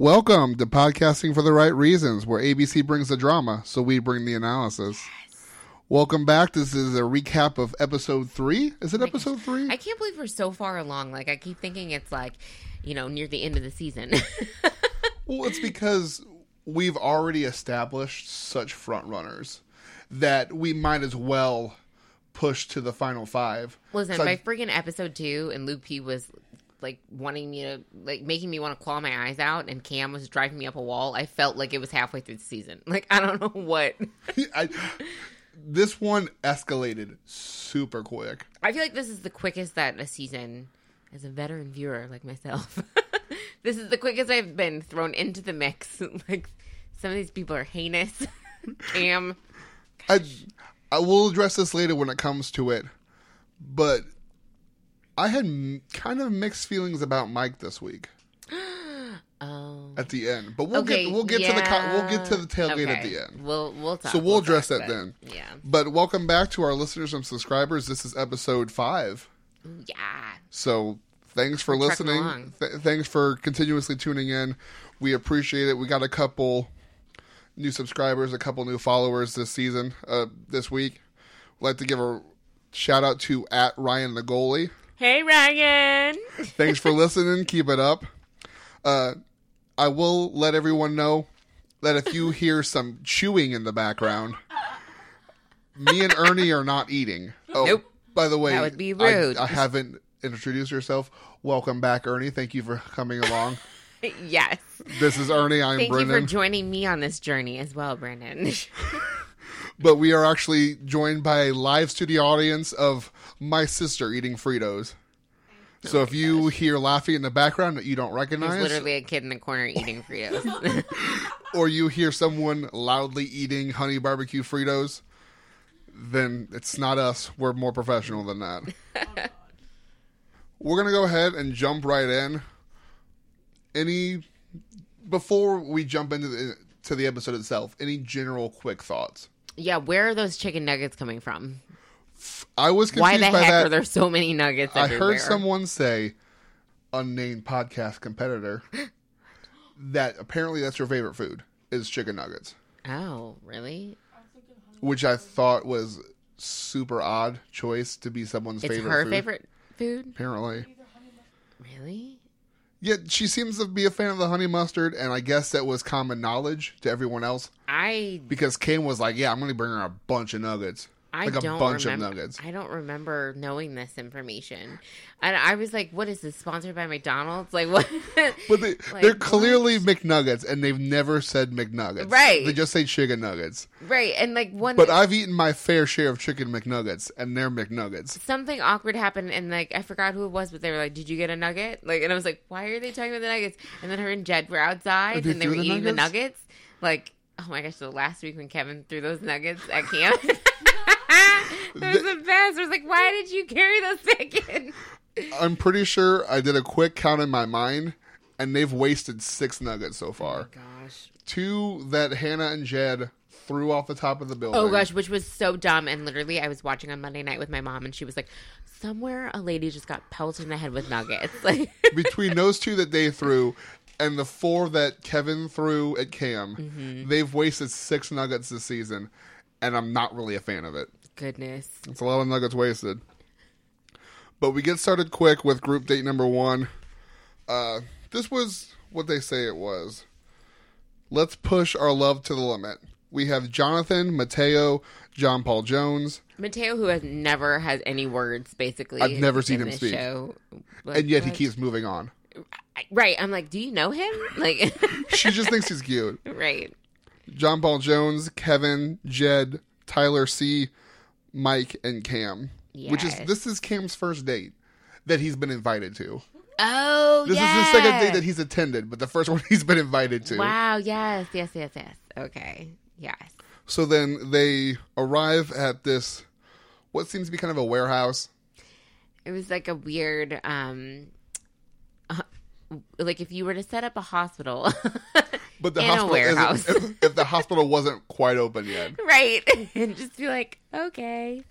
Welcome to Podcasting for the Right Reasons, where ABC brings the drama, so we bring the analysis. Welcome back. This is a recap of episode three. Is it episode three? I can't believe we're so far along. Like I keep thinking it's like, you know, near the end of the season. Well, it's because we've already established such front runners that we might as well push to the final five. Listen, So I- by freaking episode two, and Luke P was like wanting me to, like making me want to claw my eyes out, and Cam was driving me up a wall. I felt like it was halfway through the season. Like I don't know what. I, this one escalated super quick. I feel like this is the quickest that a season, as a veteran viewer like myself, this is the quickest I've been thrown into the mix. like some of these people are heinous. Cam, I I will address this later when it comes to it, but I had m- kind of mixed feelings about Mike this week oh, at the end. But we'll okay, get we'll get to the co- we'll get to the yeah. tailgate at the end. We'll we'll talk. So we'll address talk, that then. Yeah, But welcome back to our listeners and subscribers. This is episode five. yeah. So thanks for We're listening. Th- thanks for continuously tuning in. We appreciate it. We got a couple new subscribers, a couple new followers this season, uh, this week. I'd like to give a shout out to at Ryan the goalie. Hey Ryan. Thanks for listening. Keep it up. Uh, I will let everyone know that if you hear some chewing in the background, me and Ernie are not eating. Oh, Nope. by the way, That would be I- rude. I, haven't introduced yourself. Welcome back, Ernie. Thank you for coming along. yes. This is Ernie. I'm Brandon. Thank you for joining me on this journey as well, Brandon. but we are actually joined by a live studio audience of my sister eating Fritos. So if you hear laughing in the background that you don't There's recognize, literally a kid in the corner eating Fritos. or you hear someone loudly eating honey barbecue Fritos, then it's not us. We're more professional than that. We're gonna go ahead and jump right in. Any before we jump into the to the episode itself, any general quick thoughts? yeah, where are those chicken nuggets coming from? I was Why confused the by heck that. are there so many nuggets I everywhere? heard someone say, unnamed podcast competitor, that apparently that's your favorite food is chicken nuggets, Oh, really? which I thought was super odd choice to be someone's It's favorite her food. favorite food? Apparently, Really? yeah, she seems to be a fan of the honey mustard, and I guess that was common knowledge to everyone else I because Kane was like, "Yeah, I'm going to bring her a bunch of nuggets, I like don't remember, of nuggets." I don't remember knowing this information. And I was like, what is this sponsored by McDonald's? Like what But they, Like, they're what? clearly McNuggets, and they've never said McNuggets. Right. They just say chicken nuggets. Right. And like one But I've eaten my fair share of chicken McNuggets, and they're McNuggets. something awkward happened and like I forgot who it was, but they were like, Did you get a nugget? Like and I was like, Why are they talking about the nuggets? And then her and Jed were outside and they were the eating the nuggets? nuggets. Like, oh my gosh, so last week when Kevin threw those nuggets at Cam That was the best. I was like, Why did you carry those chicken? I'm pretty sure I did a quick count in my mind, and they've wasted six nuggets so far. Gosh. Two that Hannah and Jed threw off the top of the building. Oh gosh, which was so dumb. And literally, I was watching on Monday night with my mom, and she was like, "Somewhere a lady just got pelted in the head with nuggets." Like, Between those two that they threw and the four that Kevin threw at Cam, Mm-hmm. they've wasted six nuggets this season, and I'm not really a fan of it. Goodness. It's a lot of nuggets wasted. But we get started quick with group date number one. Uh, this was what they say it was. Let's push our love to the limit. We have Jonathan, Mateo, John Paul Jones, Mateo, who has never has any words, basically. I've never seen him speak. Show. Like, and yet he keeps moving on. Right. I'm like, do you know him? Like, She just thinks he's cute. right. John Paul Jones, Kevin, Jed, Tyler C, Mike, and Cam. Which is this is Cam's first date that he's been invited to. Oh, This yeah. is the second date that he's attended, but the first one he's been invited to. Wow. Yes. Yes. Yes. Yes. Okay. Yes. So then they arrive at this, what seems to be kind of a warehouse. It was like a weird, um, uh, like if you were to set up a hospital, But the In a hospital warehouse. if, if the hospital wasn't quite open yet. right, and just be like, okay.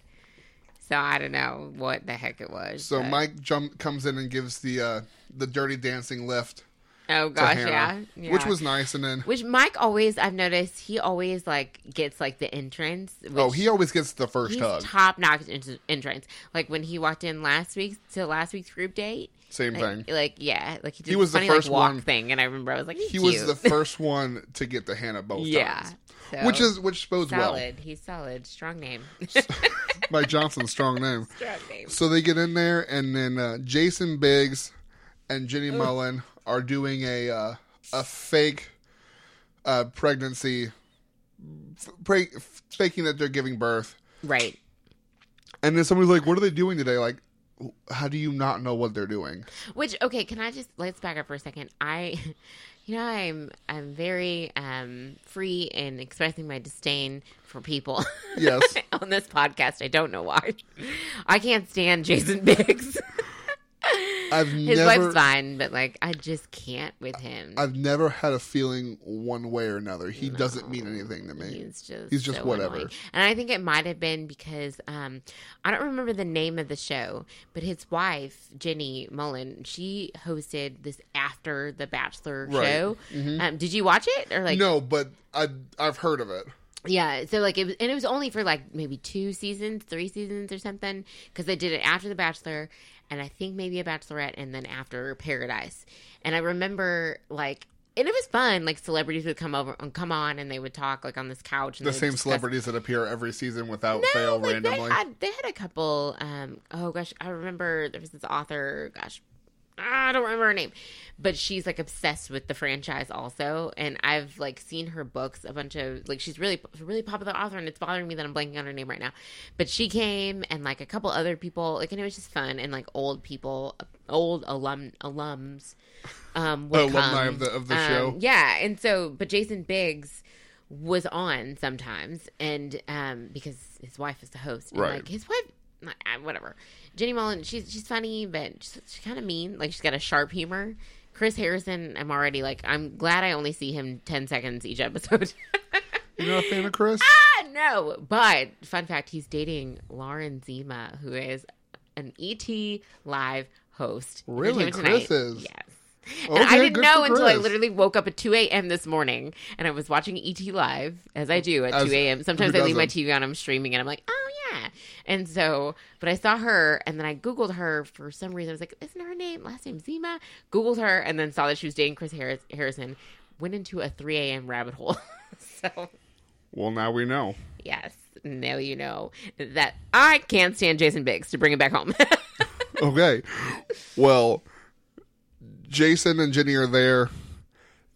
So I don't know what the heck it was. So but- Mike jump comes in and gives the uh, the dirty dancing lift, Oh gosh, yeah. yeah. which was nice. And then which Mike always I've noticed he always like gets like the entrance. oh, he always gets the first hug. top notch entrance. Like when he walked in last week to last week's group date. Same Like, thing. like yeah, like he did He was the first like walk one- thing, and I remember I was like, He He's was the first one to get to Hannah both yeah, times, So, which is which bodes well. solid. He's solid, strong name, Mike Johnson's strong name. strong name. So they get in there, and then uh, Jason Biggs and Jenny Mollen are doing a uh, a fake uh, pregnancy, f- pre- faking that they're giving birth. Right. And then somebody's like, "What are they doing today?" Like, how do you not know what they're doing? Which okay, can I just let's back up for a second. I you know, I'm I'm very um free in expressing my disdain for people Yes. on this podcast. I don't know why. I can't stand Jason Biggs. I've His never, wife's fine, but like I just can't with him. I've never had a feeling one way or another. He doesn't mean anything to me. He's just He's just so whatever. annoying. And I think it might have been because um, I don't remember the name of the show, but his wife Jenny Mollen, she hosted this after the Bachelor Right. show. Um, did you watch it or like? no, but I I've heard of it. Yeah, so like it was, and it was only for like maybe two seasons, three seasons or something, because they did it after The Bachelor, and I think maybe a Bachelorette, and then after Paradise. And I remember like, and it was fun. Like celebrities would come over and come on, and they would talk like on this couch. And The same discuss- celebrities that appear every season without No, fail like randomly. they had they had a couple. Um, oh gosh, I remember there was this author. Gosh, I don't remember her name, but she's like obsessed with the franchise also. And I've like seen her books a bunch of like she's really really popular author, and it's bothering me that I'm blanking on her name right now. But she came and like a couple other people, like and it was just fun and like old people, old alum alums. Um, would Alumni come. of the- of the Um, show. yeah, and so but Jason Biggs was on sometimes, and um, because his wife is the host, and Right. like his wife, whatever. Jenny Mollen, she's she's funny, but she's, she's kind of mean. Like she's got a sharp humor. Chris Harrison, I'm already like, I'm glad I only see him ten seconds each episode. You're not a fan of Chris? ah, no. But fun fact, he's dating Lauren Zima, who is an ET live host. Really? Chris is? Yes. And I didn't know until I literally woke up at 2 a.m. this morning and I was watching ET Live, as I do at As- 2 a.m. Sometimes I leave my? TV on, I'm streaming, and I'm like, oh, yeah. And so, but I saw her, and then I Googled her for some reason. I was like, isn't her name, last name Zima? Googled her, and then saw that she was dating Chris Harris- Harrison. Went into a 3 a.m. rabbit hole. so, Well, now we know. yes, now you know that I can't stand Jason Biggs to bring him back home. Okay. Well, Jason and Jenny are there.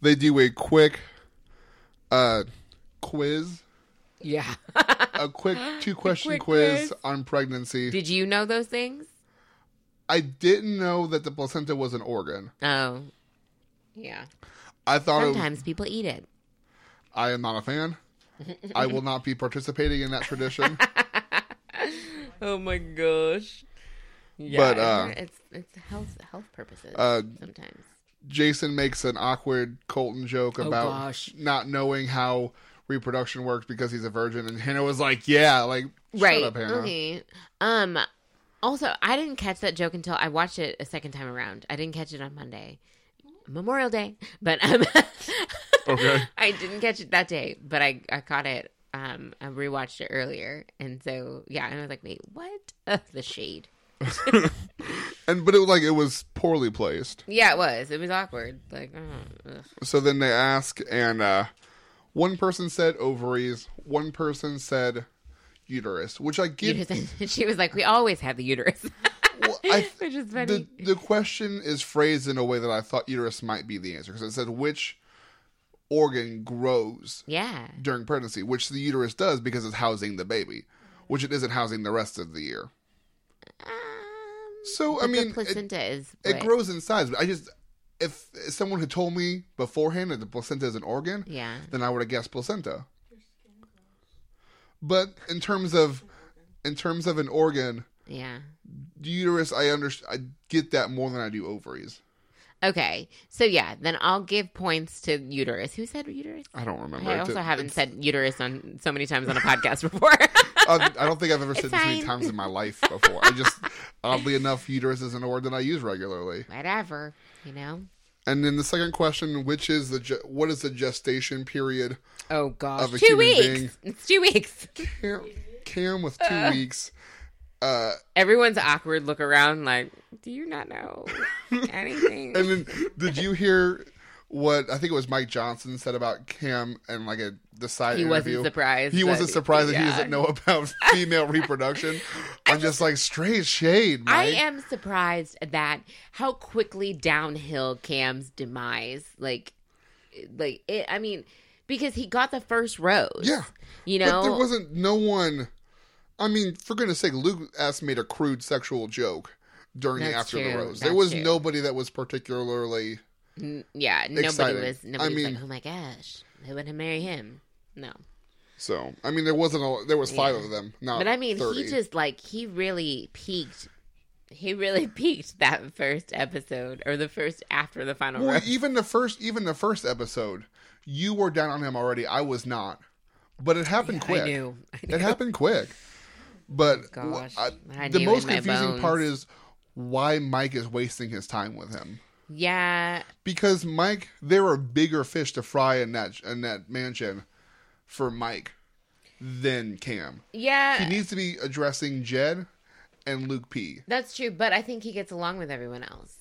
They do a quick uh quiz. yeah. A quick two question quick quiz, quiz. on pregnancy. Did you know those things? I didn't know that the placenta was an organ. Oh, yeah. I thought was, Sometimes people eat it. I am not a fan. I will not be participating in that tradition. Oh my gosh. Yeah, But, uh, it's it's health health purposes uh, sometimes. Jason makes an awkward Colton joke about Oh, gosh. not knowing how reproduction works because he's a virgin, and Hannah was like, "Yeah, like shut Right. up, Hannah." Okay. Um also, I didn't catch that joke until I watched it a second time around. I didn't catch it on Monday. Memorial Day. But um Okay. I didn't catch it that day, but I I caught it um I rewatched it earlier. And so yeah, and I was like, "Wait, what?" Ugh, the shade. And but it was like it was poorly placed. Yeah, it was. It was awkward. Like, oh. So then they ask, and uh, one person said ovaries, one person said uterus, which I get. she was like, "We always have the uterus," Well, I, which is funny. the the question is phrased in a way that I thought uterus might be the answer because it said which organ grows yeah, during pregnancy, which the uterus does because it's housing the baby, which it isn't housing the rest of the year. um, So I mean, the it, placenta is it grows in size. But I just if someone had told me beforehand that the placenta is an organ, Yeah, then I would have guessed placenta. But in terms of in terms of an organ, yeah. the uterus, I under I get that more than I do ovaries. Okay, so yeah, then I'll give points to uterus. Who said uterus? I don't remember. I It's- also haven't it's- said uterus on so many times on a podcast before. I um, I don't think I've ever said this many fine. times in my life before. I just oddly enough, uterus is an that I use regularly. Whatever, you know. And then the second question, which is the ge- what is the gestation period? Oh gosh, Of a two human weeks. being. It's two weeks. Cam, Cam with two uh. weeks. Uh, Everyone's awkward look around like, do you not know anything? and then did you hear what I think it was Mike Johnson said about Cam and like a side he interview? wasn't surprised. He wasn't that- surprised that he doesn't know about female reproduction. I'm just like straight shade, Mike. I am surprised that how quickly downhill Cam's demise, like, like it. I mean, because he got the first rose. Yeah. you know. there wasn't no one. I mean, for goodness sake, Luke S made a crude sexual joke during the That's after the true, rose. There was true. nobody that was particularly. N- yeah, nobody exciting. was. I Nobody was mean- like, oh my gosh, who would marry him? No, So I mean, there wasn't. A, there was five of them. Not but I mean, 30. he just like he really peaked. He really peaked that first episode or the first after the final Well, rose. even the first, even the first episode, you were down on him already. I was not, but it happened quick. I knew. I knew. It happened quick. But Gosh, I- I the most confusing bones. part is why Mike is wasting his time with him. Yeah, because Mike, there are bigger fish to fry in that in that mansion for Mike than Cam. yeah. He needs to be addressing Jed and Luke P. That's true, but I think he gets along with everyone else.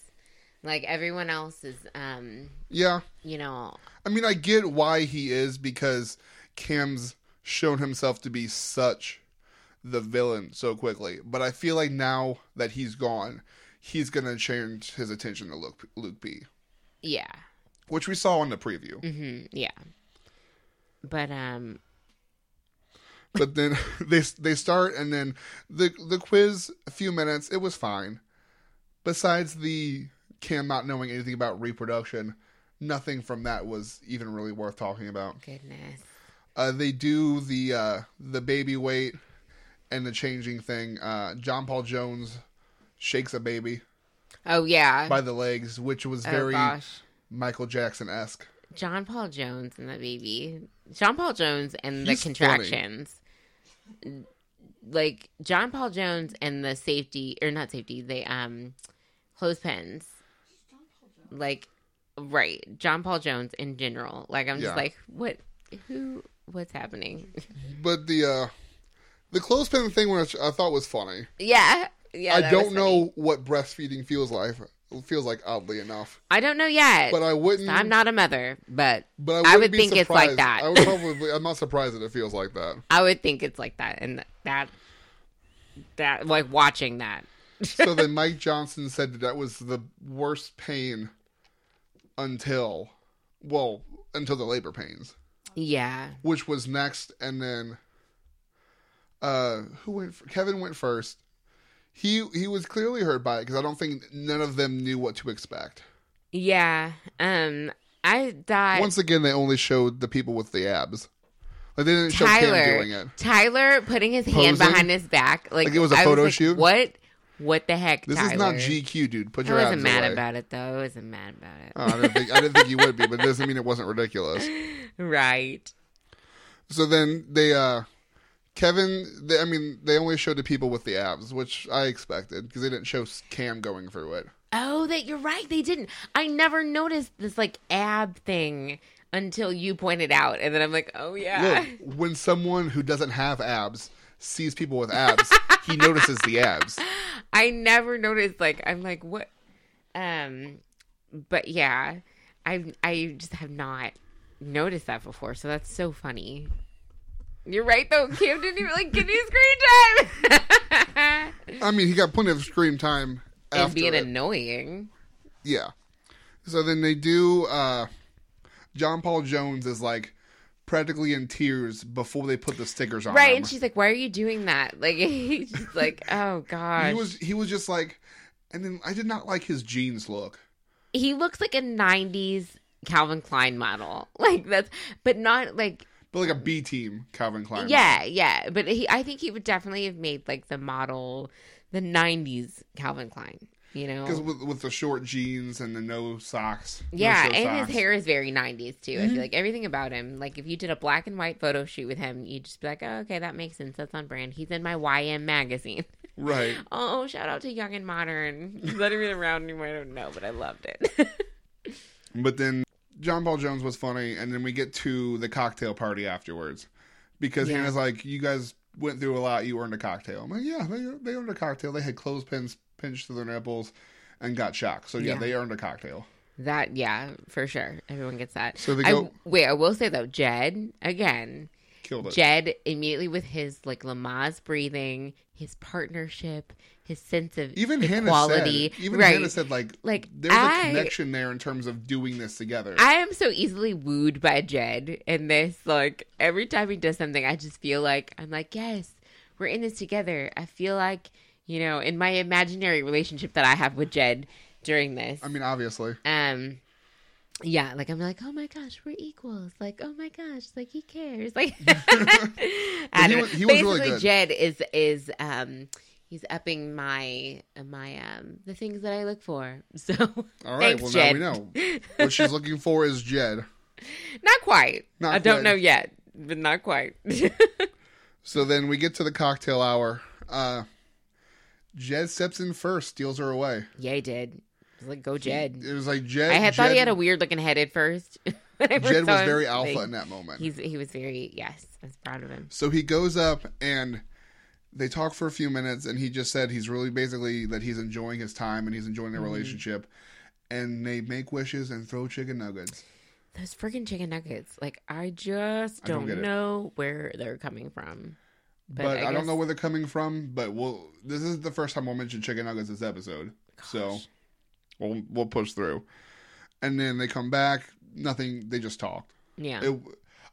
Like everyone else is, um, Yeah, you know, I mean, I get why he is because Cam's shown himself to be such the villain so quickly. But I feel like now that he's gone, he's gonna change his attention to Luke Luke P, yeah, which we saw in the preview. hmm yeah. But um, but then they they start and then the the quiz a few minutes it was fine besides the cam not knowing anything about reproduction nothing from that was even really worth talking about goodness, uh, they do the uh, the baby weight and the changing thing uh, john paul jones shakes a baby oh yeah, by the legs which was oh very michael jackson-esque John Paul Jones and the baby, John Paul Jones and the He's contractions. Like John Paul Jones and the safety or not safety, they um clothespins. Like right, John Paul Jones in general. Like I'm Yeah. just like, what? Who? What's happening? but the uh the clothespin thing which i thought was funny yeah, yeah. I don't know what breastfeeding feels like. It Feels like oddly enough, I don't know yet. but I wouldn't. I'm not a mother, but But I, I would think it's like that. I would probably. I'm not surprised that it feels like that. I would think it's like that, and that that like watching that. So then Mike Johnson said that that was the worst pain until, well, until the labor pains, Yeah. which was next, and then, uh, who went? f Kevin went first. He he was clearly hurt by it because I don't think none of them knew what to expect. Yeah. Um I thought Once again, they only showed the people with the abs. Like they didn't show Cam Tyler doing it. Tyler putting his hand behind his back like, Like it was a I photo like, shoot? What what the heck, This Tyler? is not GQ, dude. Put your. I wasn't mad away. about it though. I wasn't mad about it. Oh, I didn't think I didn't think you would be, but it doesn't mean it wasn't ridiculous. Right. So then they, uh Kevin, they, I mean, they only showed the people with the abs, which I expected because they didn't show Cam going through it. Oh, that you're right. They didn't. I never noticed this like ab thing until you pointed out, and then I'm like, oh yeah. Look, when someone who doesn't have abs sees people with abs, he notices the abs. I never noticed. Like I'm like what? Um, but yeah, I I just have not noticed that before. So that's so funny. You're right though. Cam didn't even like give you screen time. I mean, he got plenty of screen time and after being it. annoying. Yeah. So then they do. uh John Paul Jones is like practically in tears before they put the stickers on Right, him. and she's like, "Why are you doing that?" Like he's like, "Oh god." he was he was just like, and then I did not like his jeans look. he looks like a 90s Calvin Klein model. Like that's but not like But like a B team Calvin Klein. yeah, yeah, but he I think he would definitely have made like the model the 90s Calvin Klein, you know. Because with, with the short jeans and the no socks. Yeah, show and socks. his hair is very 90s too. I Mhm. feel like everything about him. Like if you did a black and white photo shoot with him, you'd just be like, "Oh, okay, that makes sense. That's on brand. He's in my YM magazine." Right. oh, shout out to Young and Modern. Is that even around anymore? I don't know, but I loved it. But then John Paul Jones was funny, and then we get to the cocktail party afterwards because Yeah. Hannah's like, "You guys went through a lot. You earned a cocktail." I'm like, "Yeah, they they earned a cocktail. They had clothespins pinched to their nipples and got shocked. So yeah, Yeah. they earned a cocktail." That yeah, for sure. Everyone gets that. So they I- go- wait, I will say though, Jed again. Killed it. Jed immediately with his like Lamaze breathing, his partnership, his sense of even Hannah equality. said, even right. Hannah said, like, Like, there's a I- connection there in terms of doing this together. I am so easily wooed by Jed in this. Like every time he does something, I just feel like I'm like, yes, we're in this together. I feel like you know, in my imaginary relationship that I have with Jed during this. I mean, obviously, um yeah like i'm like oh my gosh we're equals like oh my gosh like he cares like he was- he was really basically good. jed is is um he's upping my my um the things that i look for so all right. thanks well, jed now we know what she's looking for is Jed. not quite Not i don't know yet but not quite So then we get to the cocktail hour. Uh, Jed steps in first, steals her away. yeah he did was like go jed It was like Jed. i had Jed, thought he had a weird looking head at first Jed was very alpha Like, in that moment. he's he was very yes i was proud of him So he goes up and they talk for a few minutes, and he just said he's really basically that he's enjoying his time and he's enjoying their Mm-hmm. relationship. And they make wishes and throw chicken nuggets. Those freaking chicken nuggets, like I just don't don't, know where they're coming from. But, But I, I don't know where they're coming from. But we'll. This is the first time we'll mention chicken nuggets this episode, so Gosh. We'll we'll push through. And then they come back. Nothing. They just talked. Yeah, It,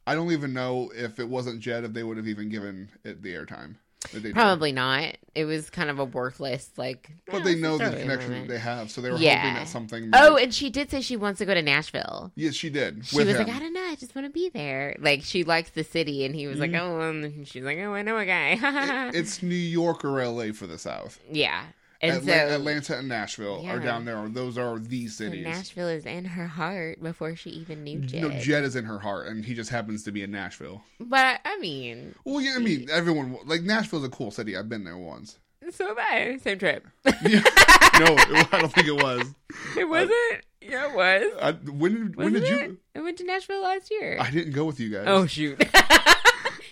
I don't even know if it wasn't Jed if they would have even given it the airtime. that they did. probably not. It was kind of a worthless like. But they know the throw it in connection moment. that they have, so they were Yeah. hoping that something. Oh, and she did say she wants to go to Nashville. yes, she did. She was him. like, I don't know, I just want to be there. Like she likes the city, and he was like, Mhm. oh, and she's like, oh, I know a guy. It- it's New York or L.A. for the South. yeah, and Atla- so Atlanta and Nashville are down there. Those are the cities. Nashville is in her heart before she even knew Jed. No, Jed is in her heart, and he just happens to be in Nashville. But I mean, Well, yeah, I mean, everyone like Nashville's a cool city. I've been there once. so am I. Same trip. Yeah. no, I don't think it was. It wasn't. yeah, it was. I, when did Wasn't did it? you? I went to Nashville last year. I didn't go with you guys. oh shoot.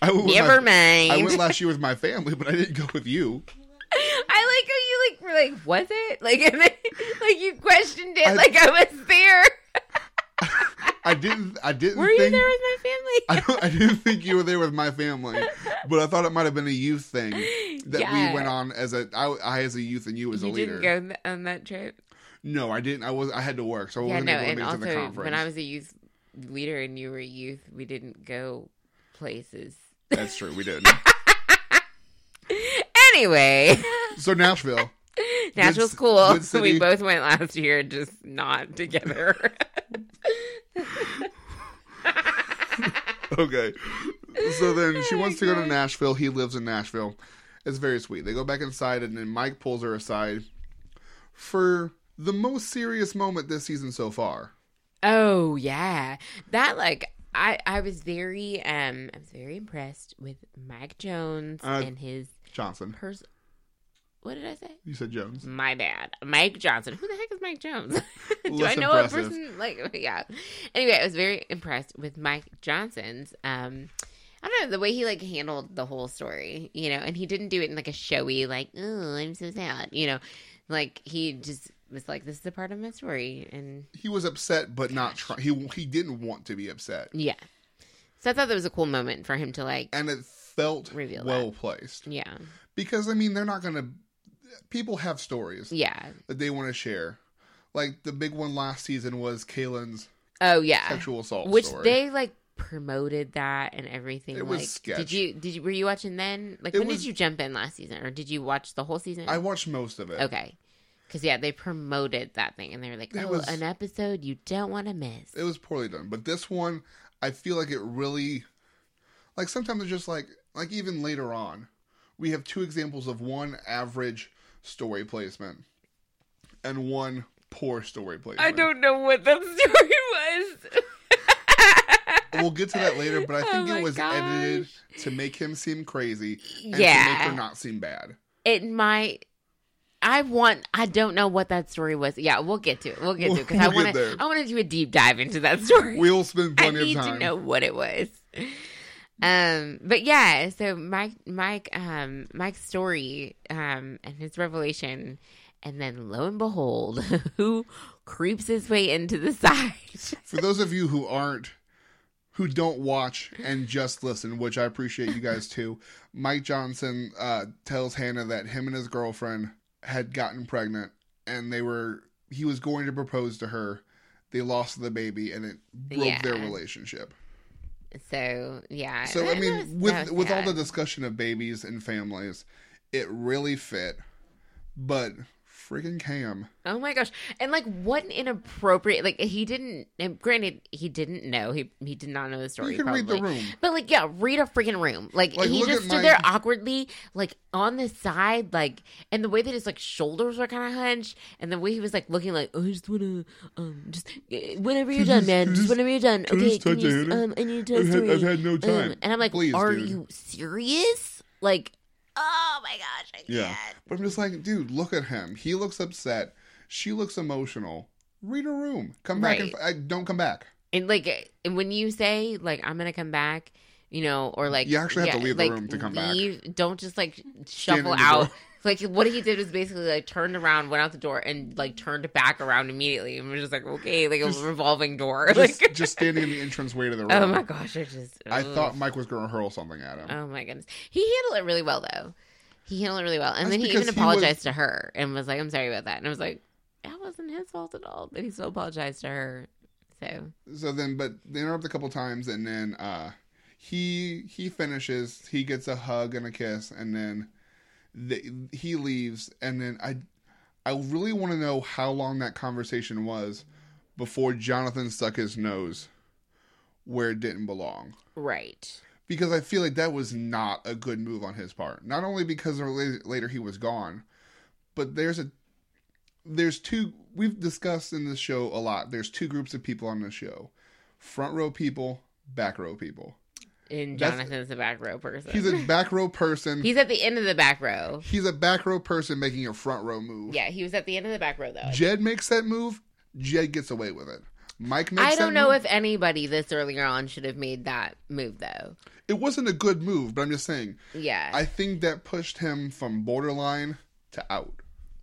I Never my- mind. I went last year with my family, but I didn't go with you. I like how you like were like, was it? Like and then, like you questioned it I- like I was there. I didn't. I didn't. Were you think, there with my family? I, I didn't think you were there with my family, but I thought it might have been a youth thing that Yeah. we went on as a I, I as a youth and you as you a leader. didn't go on th- on that trip. No, I didn't. I was. I had to work, so I Yeah, wasn't no, able to and make it to the also conference. when I was a youth leader and you were a youth, we didn't go places. That's true. We didn't. Anyway, so Nashville. Nashville's Good- cool. good city. We both went last year, just not together. Okay. So then she wants to go to Nashville. He lives in Nashville. It's very sweet. They go back inside, and then Mike pulls her aside for the most serious moment this season so far. Oh yeah, that like I I was very um I was very impressed with Mike Jones Uh, and his Johnson. pers. What did I say? You said Jones. My bad, Mike Johnson. Who the heck is Mike Jones? Do I know impressive. a person like yeah? Anyway, I was very impressed with Mike Johnson's um. I don't know the way he like handled the whole story, you know, and he didn't do it in like a showy, like, oh, I'm so sad, you know, like he just was like, this is a part of my story, and He was upset, but not trying. He he didn't want to be upset, Yeah. So I thought that was a cool moment for him to like, and it felt Reveal well placed. yeah, Because I mean, they're not gonna. People have stories yeah. that they want to share. Like the big one last season was Caelynn's Oh yeah. sexual assault Which story. they like promoted that and everything. It was like, sketch. did you did you were you watching then? Like It when was- did you jump in last season, or did you watch the whole season? I watched most of it. okay. Because yeah, they promoted that thing, and they were like, It "Oh, was- an episode you don't want to miss." It was poorly done, but this one, I feel like it really, like sometimes it's just like like even later on, we have two examples of one average story placement and one poor story placement. I don't know what that story was. We'll get to that later, but I Oh think my it was edited to make him seem crazy and Yeah. to make her not seem bad. it might I want. I don't know what that story was. Yeah, we'll get to it. We'll get to it because We'll I want to. I want to do a deep dive into that story. We'll spend I plenty need of time. to know what it was. Um, but yeah, so Mike, Mike, um, Mike's story, um, and his revelation, and then lo and behold, who creeps his way into the side? For those of you who aren't, who don't watch and just listen, which I appreciate you guys too, Mike Johnson uh, tells Hannah that him and his girlfriend had gotten pregnant and they were, he was going to propose to her. They lost the baby and it broke their relationship. So yeah. So I mean, was- with with all the discussion of babies and families, it really fit. But freaking Cam, Oh my gosh. And like what an inappropriate like he didn't and granted he didn't know. He he did not know the story. you can probably. read the room. But like yeah, read a freaking room. Like, Like, he just stood my- there awkwardly, like on the side, like and the way that his like shoulders were kind of hunched, and the way he was like looking like, oh, I just wanna um just eh, whenever you're done, man, just whenever you're done. can Okay, can you um I need to I've had- I've had no Um, time. and I'm like, Please, are dude. you serious? Like, oh my gosh, I Yeah. can't. But I'm just like, dude, look at him. He looks upset. She looks emotional. Read a room. Come back and Right. I, don't come back. And like and when you say like I'm gonna come back, you know, or like You actually have to leave the room to come back. leave, Don't just like shuffle in the out. door. Like what he did was basically like turned around, went out the door, and like turned back around immediately, and was just like okay, like Just- a revolving door. Just, like just standing in the entrance way to the room. oh my gosh, I just I ugh. thought Mike was going to hurl something at him. oh my goodness, he handled it really well though. He handled it really well, and That's then he even he was- apologized to her and was like, "I'm sorry about that," and I was like, "That wasn't his fault at all," but he still apologized to her. So So then, but they interrupt a couple times, and then uh, he he finishes. He gets a hug and a kiss, and then they, he leaves. And then I I really want to know how long that conversation was before Jonathan stuck his nose where it didn't belong. right, Because I feel like that was not a good move on his part. Not only because later he was gone, but there's a there's two we've discussed in this show a lot. There's two groups of people on this show. Front row people, back row people. And That's- Jonathan's a back row person. He's a back row person. He's at the end of the back row. He's a back row person making a front row move. Yeah, he was at the end of the back row though. Jed makes that move, Jed gets away with it. Mike makes I don't know move. if anybody this earlier on should have made that move though. it wasn't a good move, but I'm just saying Yeah. I think that pushed him from borderline to out.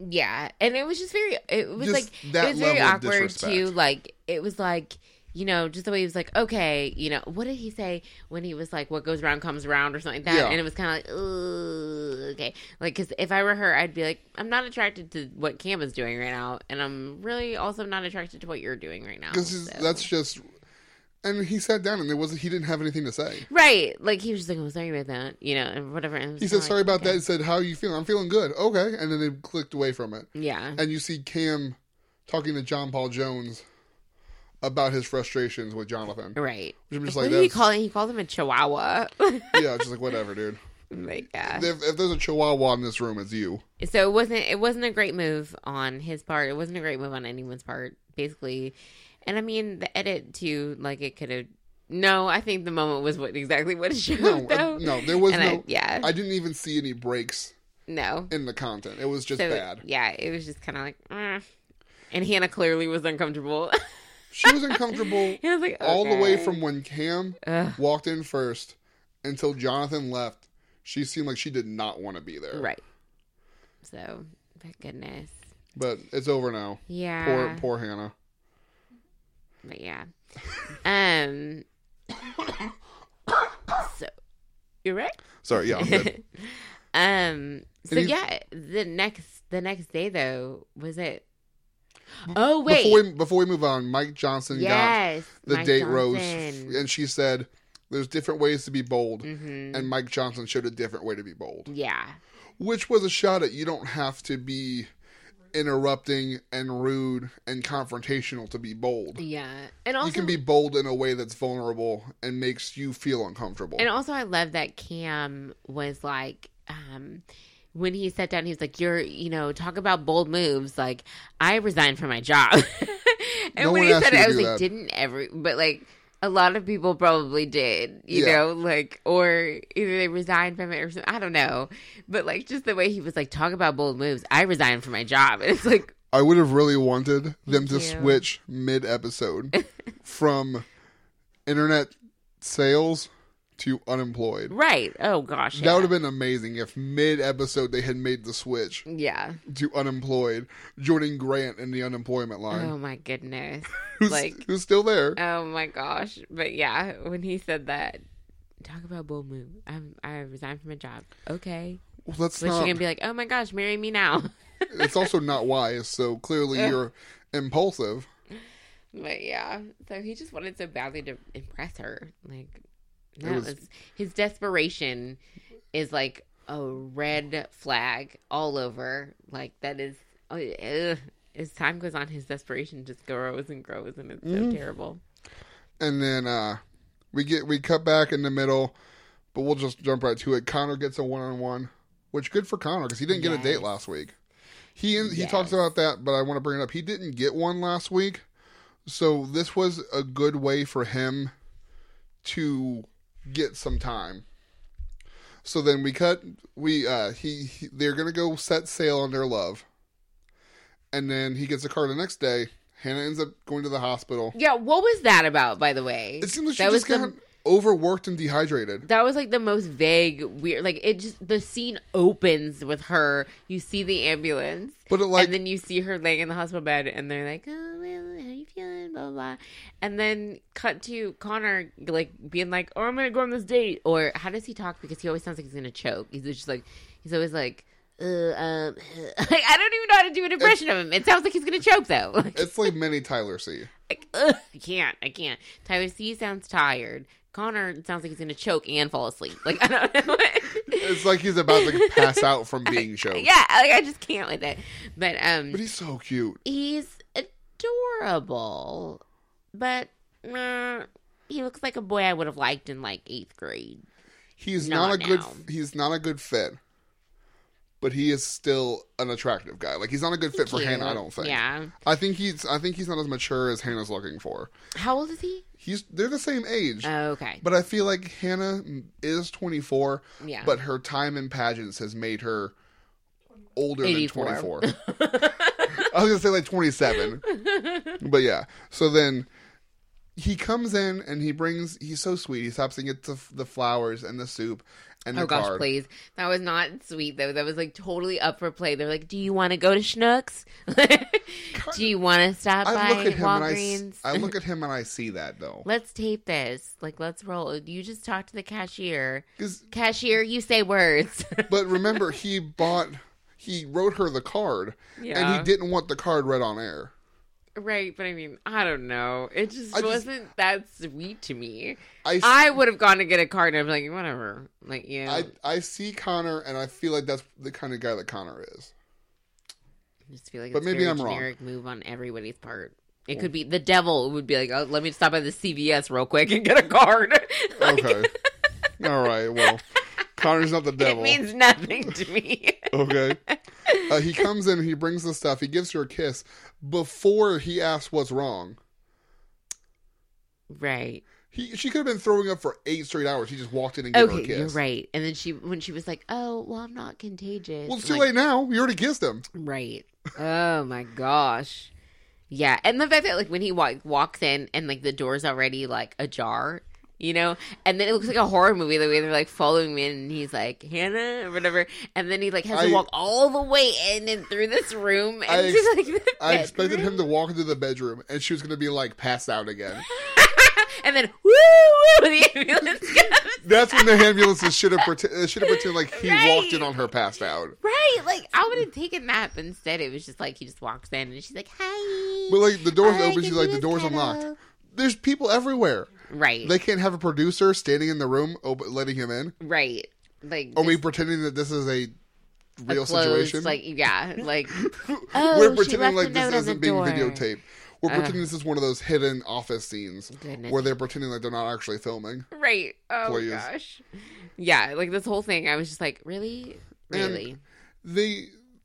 yeah. And it was just very it was Just like that it was very awkward too. Like it was like you know, just the way he was like, okay, you know, what did he say when he was like, what goes around comes around or something like that? Yeah. And it was kind of like, okay. Like, because if I were her, I'd be like, I'm not attracted to what Cam is doing right now. And I'm really also not attracted to what you're doing right now. Because so. that's just. And he sat down and there wasn't, he didn't have anything to say. Right. Like, he was just like, I'm sorry about that, you know, and whatever. And He said sorry like, about that He said, How are you feeling? I'm feeling good. Okay. And then they clicked away from it. Yeah. And you see Cam talking to John Paul Jones about his frustrations with Jonathan. Right. Which I'm just what like, did he that's, call it? He called him a chihuahua. yeah, just like whatever, dude. like, yeah. If, if there's a chihuahua in this room, it's you. So it wasn't it wasn't a great move on his part. It wasn't a great move on anyone's part, basically. And I mean the edit too, like it could have no, I think the moment was what exactly what it showed No, uh, no, there was And I- no. yeah. I didn't even see any breaks no. in the content. It was just So bad. yeah, it was just kinda like "Mm." and Hannah clearly was uncomfortable. She was uncomfortable was like, all the way from when Cam Ugh. walked in first until Jonathan left. She seemed like she did not want to be there. Right. So thank goodness. But it's over now. Yeah. Poor poor Hannah. But yeah. Um. so you're right. Sorry, yeah, I'm good. um. So yeah, the next the next day though was it? Oh wait. Before we before we move on, Mike Johnson yes. got the Mike date rose, and she said, "There's different ways to be bold," Mhm. and Mike Johnson showed a different way to be bold, Yeah. which was a shot at you don't have to be interrupting and rude and confrontational to be bold. Yeah. And also you can be bold in a way that's vulnerable and makes you feel uncomfortable. And also, I love that Cam was like, um, when he sat down, he was like, "You're, you know, talk about bold moves. Like, I resigned from my job." and No when he said it, I was like, that. "Didn't every?" But like, A lot of people probably did, you Yeah. know, like, or either they resigned from it or something. I don't know. But, like, just the way he was like, talk about bold moves. I resigned from my job. And it's like, I would have really wanted them to switch mid episode from internet sales to unemployed. right. Oh, gosh. That would have been amazing if mid episode they had made the switch Yeah. to unemployed, joining Grant in the unemployment line, Oh, my goodness. who's, like- who's still there. Oh, my gosh. But yeah, when he said that, talk about bold move. I'm, I resigned from my job. Okay. Well, that's But not. gonna be like, oh my gosh, marry me now. it's also not wise. So clearly you're impulsive. But yeah, so he just wanted so badly to impress her. Like, that was- was, his desperation is like a red flag all over. Like that is, oh, as time goes on, his desperation just grows and grows, and it's Mm-hmm. so terrible. and then uh we get we cut back in the middle, but we'll just jump right to it. Connor gets a one on one, which good for Connor because he didn't get a date last week. He he Yes. talks about that, but I want to bring it up. He didn't get one last week, so this was a good way for him to get some time. So then we cut. We uh he, he they're gonna go set sail on their love, and then he gets a car the next day. Hannah ends up going to the hospital. Yeah, what was that about, by the way? It seems like she that just was got the overworked and dehydrated. that was like the most vague, weird. Like it just the scene opens with her. You see the ambulance, But it like and then you see her laying in the hospital bed, and they're like, "Oh, well, how you feeling?" Blah blah. blah. And then cut to Connor like being like, "Oh, I'm gonna go on this date." Or how does he talk? Because he always sounds like he's gonna choke. He's just like he's always like, uh, um, like I don't even know how to do an impression of him. It sounds like he's gonna choke though. It's like mini Tyler C. like, ugh, I can't, I can't. Tyler C sounds tired. Connor sounds like he's gonna choke and fall asleep. Like I don't know. It's like he's about to pass out from being choked. yeah, like I just can't with it. But um, But he's so cute. he's adorable, but uh, he looks like a boy I would have liked in like eighth grade. He's Not not, a good he's not a good fit. But he is still an attractive guy. Like he's not a good fit for. Hannah, I don't think. Yeah. I think he's I think he's not as mature as Hannah's looking for. How old is he? He's they're the same age. Oh, okay. but I feel like Hannah is 24, Yeah. but her time in pageants has made her older 84. than 24. I was going to say like 27. but yeah. So then he comes in and he brings, he's so sweet. He stops and gets the, the flowers and the soup and Oh gosh, card. please. That was not sweet though. That was like totally up for play. They're like, "Do you want to go to Schnucks? Do you want to stop I by look and I, Walgreens? I look at him and I see that though. let's tape this. Like, let's roll. You just talk to the cashier. Cashier, you say words. but remember, he bought, he wrote her the card and he didn't want the card read on air. Right, but I mean, I don't know. It just I just- wasn't that sweet to me. I would have gone to get a card and I'm like, whatever. Like, yeah. I, I see Connor and I feel like that's the kind of guy that Connor is. I just feel like but it's maybe I'm wrong. generic move on everybody's part. It could be the devil would be like, oh, let me stop by the CVS real quick and get a card. Like, Okay. All right. Well, Connor's not the devil. It means nothing to me. Okay. Uh, he comes in. He brings the stuff. He gives her a kiss before he asks what's wrong. right. He she could have been throwing up for eight straight hours. He just walked in and gave her a Okay, kiss. you're right. And then she, when she was like, "Oh, well, I'm not contagious." Well, it's I'm too like, late now. You already kissed him. Right. Oh my gosh. Yeah, and the fact that like when he wa- walks in and like the door's already like ajar, you know, and then it looks like a horror movie the way they're like following me and he's like Hannah or whatever, and then he like has I- to walk all the way in and through this room, and I ex- like I expected him to walk into the bedroom and she was going to be like passed out again. and then woo woo the ambulance comes. That's when the ambulances should have pretend, uh, should have pretended like he Right. walked in on her passed out. Right, like I would have taken that, but instead it was just like he just walks in and she's like, "Hi." But like the door's I open, she's like the door's cuddle." unlocked. There's people everywhere. Right, They can't have a producer standing in the room op- letting him in. right, like Or me pretending that this is a a real closed, situation. Like yeah, like Oh, We're she pretending left like this note on isn't being door. videotaped. We're Ugh. pretending this is one of those hidden office scenes Goodness. where they're pretending like they're not actually filming. right. Oh Please. gosh. Yeah, like this whole thing, I was just like, really, And- really.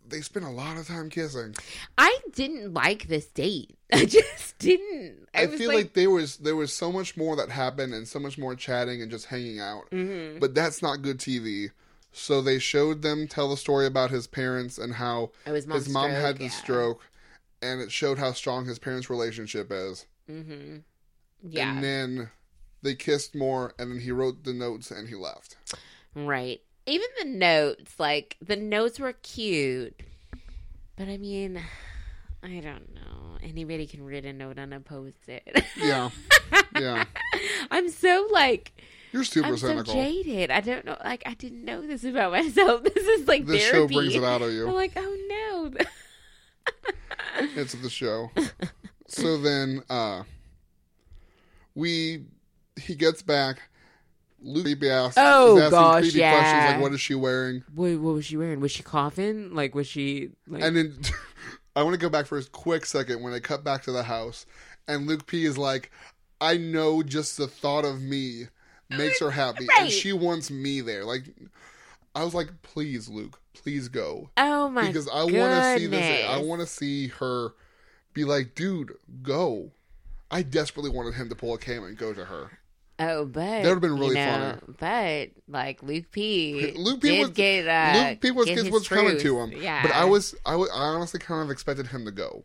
They spent a lot of time kissing. I didn't like this date. I just didn't. I, I, was feel like, there was there was so much more that happened and so much more chatting and just hanging out. Mhm. But that's not good TV. So they showed them tell the story about his parents and how his mom stroke, had the yeah. stroke, and it showed how strong his parents' relationship is. Mm-hmm. Yeah, And then they kissed more, and then he wrote the notes and he left. right. Even the notes, like the notes were cute, but I mean, I don't know. Anybody can read a note and post it. Yeah, yeah. I'm so like You're super I'm cynical. so jaded. I don't know. Like I didn't know this about myself. This is like this show brings it out of you. I'm like, oh no. It's the show. so then, uh, we he gets back. Luke oh, creepy asks, Oh, is asking gosh, creepy yeah. questions like, "What is she wearing?" Wait, what was she wearing? Was she coughing? Like, was she like? And then I want to go back for a quick second when they cut back to the house, and Luke P is like, "I know just the thought of me makes her happy, and she wants me there." Like, I was like, "Please, Luke, please go." oh my god because I want to see this. I want to see her be like, dude, go. I desperately wanted him to pull a cam and go to her. Oh, but That would've been really you know, But like Luke P. Luke P was- get uh, Luke P was get what's coming to him. Yeah, But I was, I was, I honestly kind of expected him to go.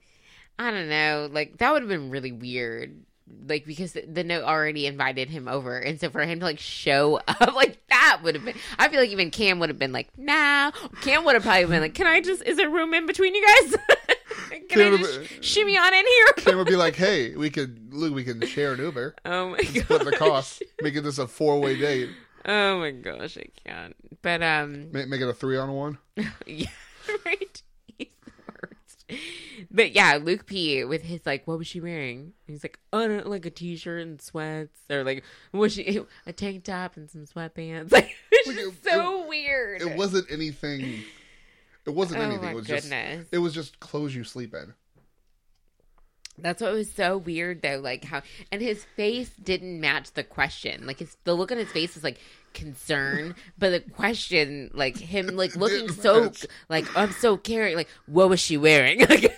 I don't know. Like that would have been really weird. Like because the, the note already invited him over, and so for him to like show up like that would have been. I feel like even Cam would have been like, "Nah." Cam would have probably been like, "Can I just? Is there room in between you guys? Can Cam I just have- shimmy on in here?" Cam would be like, hey, we could, Luke, we can share an Uber, Oh my god, split the cost, making this a four way date, Oh my gosh, I can't. But um, make, make it a three on one. yeah, right. He's the worst. But yeah, Luke P with his like, what was she wearing? He's like, oh, like a t-shirt and sweats, or like, was she a tank top and some sweatpants? Like, it's Like, just it- so weird. It wasn't anything. It wasn't Oh anything. It was just. It was just clothes you sleep in. That's what was so weird though, like how and his face didn't match the question. Like his the look on his face is like concern, but the question, like him like looking so match. like I'm so caring, like what was she wearing? Like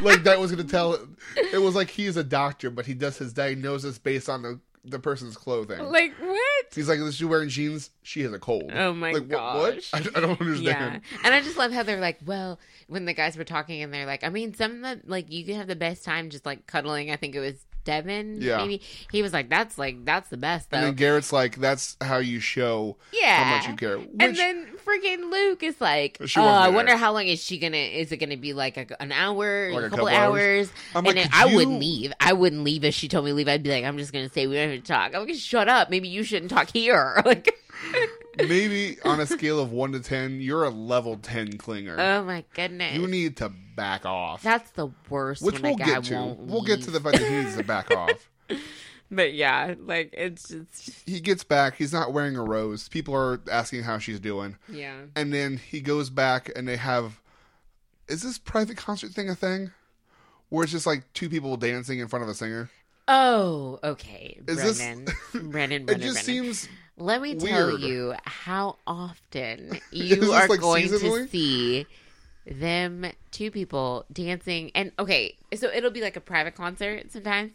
like that was going to tell it was like he's a doctor but he does his diagnosis based on the the person's clothing like what? he's like is she wearing jeans she has a cold Oh my god. like what, what? I, I don't understand. Yeah, and I just love how they're like, well, when the guys were talking and they're like, I mean, some of the like you can have the best time just like cuddling. I think it was Devin. Yeah. maybe he was like, that's like that's the best though. and then garrett's like that's how you show yeah, how much you care which and then freaking Luke is like, oh, I there. wonder how long is she gonna? Is it gonna be like a, an hour, Like a couple, couple hours? hours? I'm and like, I you- wouldn't leave. I wouldn't leave if she told me to leave. I'd be like, I'm just gonna say we don't have to talk. I'm like, shut up. Maybe you shouldn't talk here. Like, maybe on a scale of 1 to 10 you're a level 10 clinger. Oh my goodness, you need to back off. That's the worst. which we'll a guy get to. we'll get to the fact that he needs to back off. But yeah, like it's just he gets back. He's not wearing a rose. People are asking how she's doing. Yeah. and then he goes back and they have is this private concert thing a thing? Where it's just like two people dancing in front of a singer? Oh, okay, Is this- Brennan. Brennan, it just Brennan. seems Let me tell weird. you how often you are like, going seasonally? to see them two people dancing and okay so it'll be like a private concert sometimes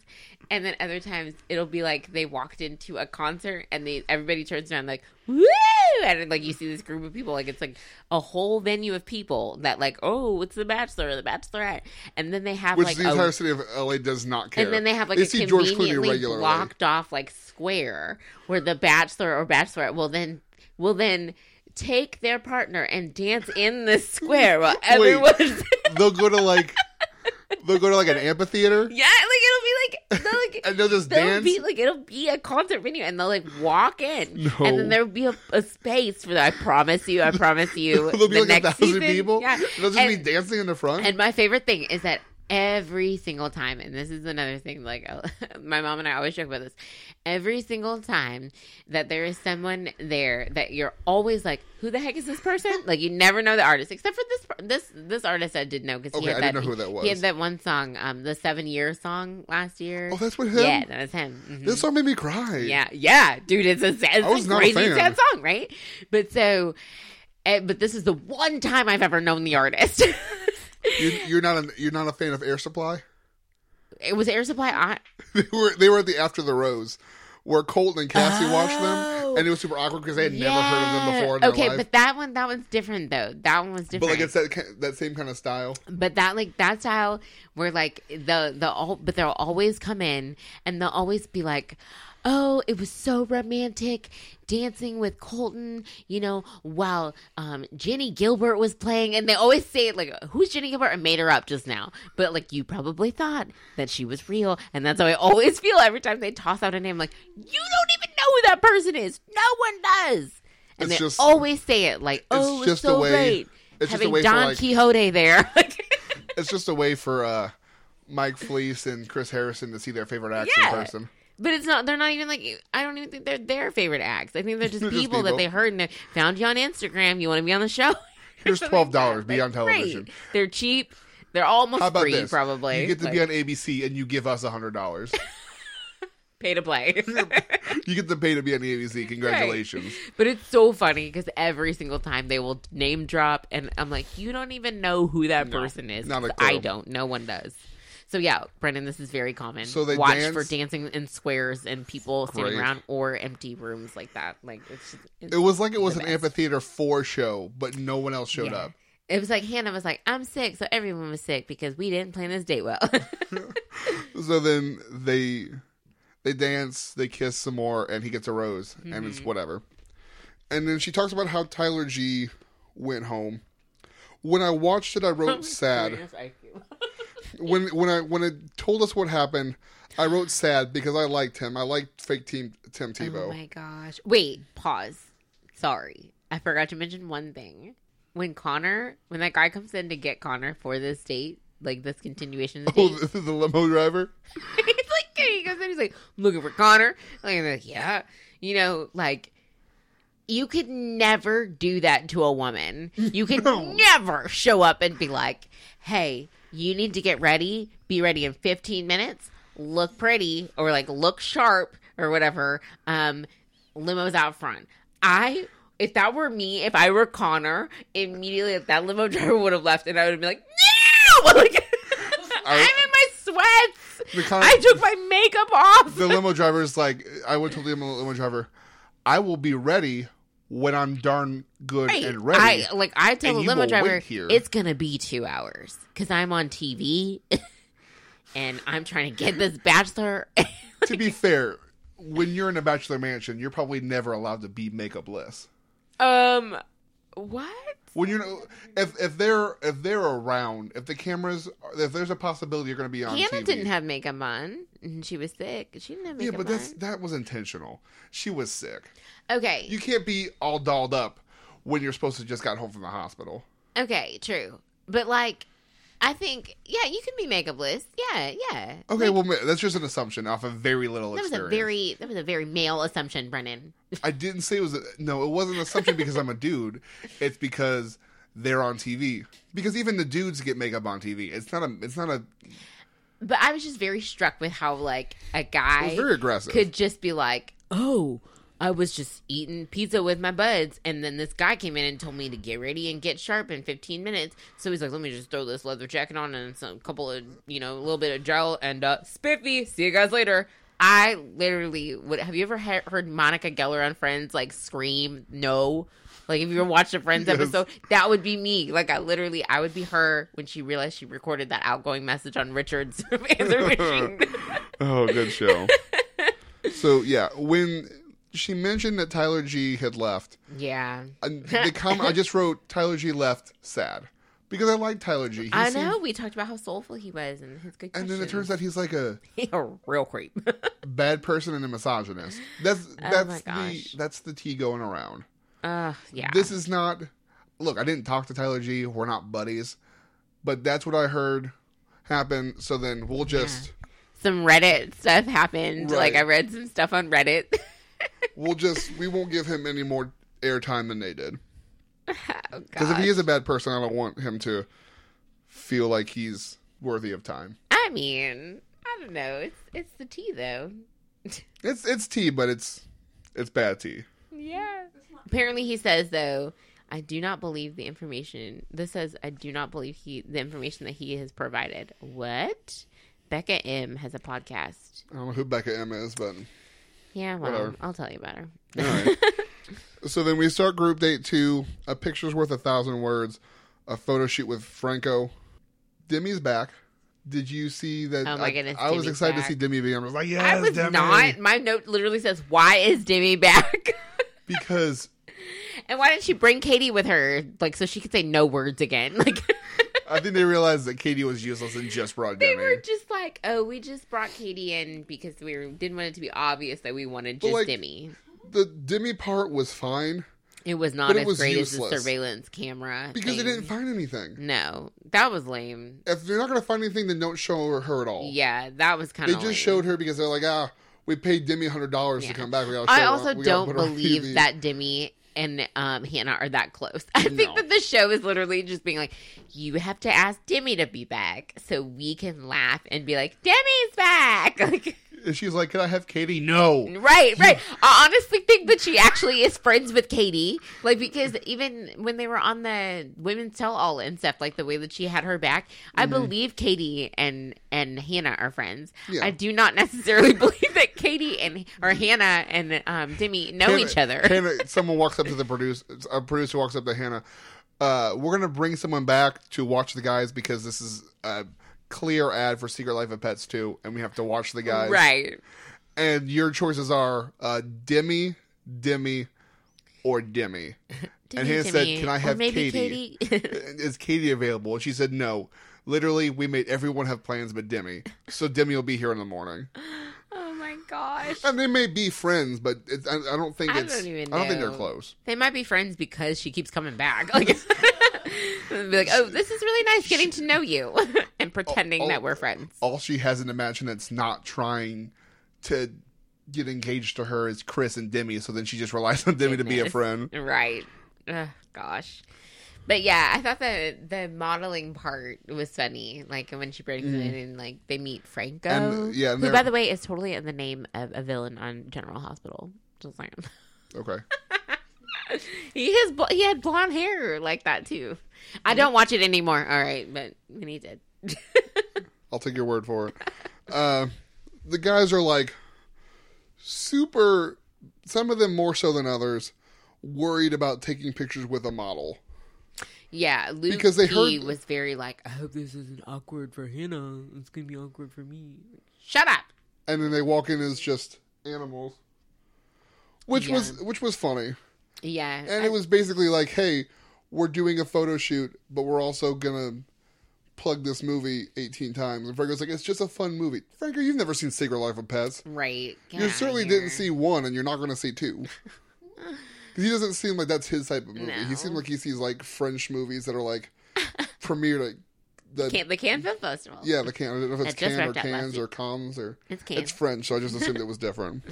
and then other times it'll be like they walked into a concert and they everybody turns around like woo and like you see this group of people like it's like a whole venue of people that like oh it's the bachelor or the bachelorette. And then they have which like the a city of LA does not care. and then they have like they a see George Clooney conveniently blocked off like square where the bachelor or bachelorette will then will then take their partner and dance in the square while everyone's they'll go to like they'll go to like an amphitheater? Yeah like it'll be like they'll like and they'll just They'll dance be like it'll be a concert venue, and they'll like walk in, No. and then there'll be a, a space for that. I promise you, I promise you. there'll be the like a thousand season, people yeah. they'll just And- be dancing in the front And my favorite thing is that every single time, and this is another thing, like my mom and I always joke about this. Every single time that there is someone there that you're always like, who the heck is this person? Like you never know the artist, except for this this this artist I did know because Okay, he had I that, didn't know who that He had that one song, um, the seven year song last year. oh that's what him yeah, that was him. Mhm. this song made me cry Yeah, yeah, dude, it's a, sad, I was it's a not a crazy fan. sad song, right? But so And, but this is the one time I've ever known the artist. You're, you're not a you're not a fan of Air Supply. it was Air Supply on. They were they were at the After the Rose, where Colton and Cassie watched Oh. them, and it was super awkward because they had never heard of them before in okay, life. but that one that one's different though. That one was different. But like it's that that same kind of style. but that like that style where like the the all but they'll always come in and they'll always be like oh it was so romantic dancing with colton you know while um jenny gilbert was playing and they always say it like who's jenny gilbert? I made her up just now. But like you probably thought that she was real and that's how i always feel every time they toss out a name like you don't even know who that person is. No one does. And It's they just- always say it like oh it was just a so way- great it's just a having don like- quixote there. It's just a way for uh, Mike Fleiss and Chris Harrison to see their favorite acts Yeah. in person. But it's not. They're not even like. I don't even think they're their favorite acts. I think they're just They're just people, that they heard and they found you on Instagram. You want to be on the show? Here's twelve dollars. Be on television. great. They're cheap. They're almost How about free, this? probably. You get to Like, be on ABC and you give us a hundred dollars. pay to play. you get to pay to be on the ABC. Congratulations. but it's so funny because every single time they will name drop, and I'm like, you don't even know who that person is. not a 'cause I don't. No one does. So yeah, Brennan, this is very common. So they watch dance- for dancing in squares and people Great. sitting around or empty rooms like that. Like it's. Just, it's It was like it was an best. amphitheater four show, but no one else showed Yeah. up. It was like Hannah was like, "I'm sick," so everyone was sick because we didn't plan this date well. So then they they dance, they kiss some more, and he gets a rose, and Mm-hmm. it's whatever. And then she talks about how Tyler G went home. When I watched it, I wrote sad. When when I when it told us what happened, I wrote sad because I liked him. I liked fake team Tim oh Tebow. Oh my gosh! Wait, pause. Sorry, I forgot to mention one thing. When Connor, when that guy comes in to get Connor for this date, like this continuation of the oh, date, the, the limo driver. he's like, he goes in, he's like, I'm looking for Connor. Like, I'm like, yeah, you know, like. You could never do that to a woman. You could No. never show up and be like, "Hey, you need to get ready. Be ready in 15 minutes. Look pretty or like look sharp or whatever." Um limos out front. I if that were me, if I were Connor, immediately that limo driver would have left and I would have been like, "No!" Like I'm in my sweats. Connor- I took my makeup off. the limo driver is like, I would tell the limo driver, I will be ready when I'm darn good Right. and ready. I like I tell the limo will driver wait here. it's gonna be two hours because I'm on TV and I'm trying to get this bachelor. to be fair, when you're in a bachelor mansion, you're probably never allowed to be makeupless. um, what? When you know, if if they're if they're around, if the cameras, if there's a possibility you're going to be on Hannah TV. didn't have makeup on and she was sick. She didn't have makeup. yeah, but that's that was intentional. She was sick. Okay, You can't be all dolled up when you're supposed to just got home from the hospital. okay, true. But like, I think yeah, you can be makeupless. Yeah, yeah. Okay, Like, well, that's just an assumption off of very little that was a very that was a very male assumption, Brennan. I didn't say it was a, no. It wasn't an assumption because I'm a dude. It's because they're on TV. Because even the dudes get makeup on TV. It's not a. It's not a. But I was just very struck with how like a guy very aggressive. could just be like, "Oh, I was just eating pizza with my buds, and then this guy came in and told me to get ready and get sharp in 15 minutes." So he's like, "Let me just throw this leather jacket on and some couple of you know a little bit of gel and uh, spiffy. See you guys later." I literally would. Have you ever he- heard Monica Geller on Friends like scream no? Like if you ever watched a Friends Yes. episode, that would be me. Like I literally, I would be her when she realized she recorded that outgoing message on Richard's answer machine. Oh, good show. so yeah, when she mentioned that Tyler G had left, yeah, and the com- I just wrote Tyler G left sad because I like Tyler G. He I seems- know. We talked about how soulful he was and his good. And then it turns out he's like a a real creep. bad person and a misogynist. That's Oh that's my the that's the tea going around. uh, yeah. This is not. Look, I didn't talk to Tyler G. We're not buddies, but that's what I heard happen. So then we'll just some Reddit stuff happened. Like I read some stuff on Reddit. we'll just we won't give him any more airtime than they did. oh, Because if he is a bad person, I don't want him to feel like he's worthy of time. I mean, I don't know. It's it's the tea though. It's it's tea, but it's it's bad tea. Yeah. Apparently, he says though. I do not believe the information. This says I do not believe he the information that he has provided. What? Becca M has a podcast. I don't know who Becca M is, but Yeah, well, Whatever. I'll tell you about her. all right. so then we start group date two. A picture's worth a thousand words. A photo shoot with Franco. Demi's back. Did you see that? Oh my I, goodness, I was Demi's excited back. to see Demi again. I was like, yes, I was Demi. not. My note literally says, "Why is Demi back?" because and why didn't she bring Katie with her, like so she could say no words again? Like I think they realized that Katie was useless and just brought they Demi. were just like, "Oh, we just brought Katie in because we were, didn't want it to be obvious that we wanted just like, Demi." The Demi part was fine It was not as was great as useless. the surveillance camera because they didn't find anything. No, that was lame. If they're not going to find anything, then don't show her, her at all. Yeah, that was kind of. They just showed her because they're like, ah, we paid Demi hundred dollars Yeah. to come back. We gotta show I also gotta don't believe that Demi and um, Hannah are that close. I think that the show is literally just being like, you have to ask Demi to be back so we can laugh and be like, Demi's back. Like, she's like, "Can I have Katie?" No. right, right. I honestly think that she actually is friends with Katie. Like, because even when they were on the women's tell all and stuff, like the way that she had her back, I believe Katie and and Hannah are friends. Yeah. I do not necessarily believe that Katie and or Hannah and um, Demi know Hannah- each other. Hannah, someone walks up to the producer. A producer walks up to Hannah. Uh, we're gonna bring someone back to watch the guys because this is a clear ad for Secret Life of Pets 2, and we have to watch the guys. Right. And your choices are uh, Demi, Demi, or Demi. And Hannah said, "Can I have Katie?" Katie? is Katie available? And she said no. Literally, we made everyone have plans but Demi. So Demi will be here in the morning. oh my gosh. And they may be friends, but it's, I, I don't think I it's. don't I don't think they're close. They might be friends because she keeps coming back. Like, be like, oh, this is really nice getting to know you and pretending oh, that we're friends. All she has in match that's not trying to get engaged to her is Chris and Demi. So then she just relies on Demi to be a friend. Right. Ugh, gosh. But yeah, I thought the the modeling part was funny. Like when she brings it in and like they meet Franco, Mm. And, yeah, and who by the way is totally in the name of a villain on General Hospital. Just saying. Okay. he has bl- he had blonde hair like that too. I don't watch it anymore. All right, but when he did, I'll take your word for it. Uh, the guys are like super, some of them more so than others, worried about taking pictures with a model. yeah, Luke Because they P heard- was very like, I hope this isn't awkward for Hannah. It's gonna be awkward for me. Shut up. And then they walk in as just animals. Which Yeah. was which was funny. Yeah, And I- it was basically like, hey, we're doing a photo shoot, but we're also gonna plug this movie 18 times. And Franco's like, it's just a fun movie. Franco, you've never seen Secret Life of Pets. right. Get you certainly didn't see one, and you're not going to see two. he doesn't seem like that's his type of movie. He seems like he sees like French movies that are like premiered at the Can- the Cannes Film Festival. yeah the can. I don't know if it's Cannes or wrapped up last Cannes or Cannes or It's Cannes. it's French, so I just assumed it was different.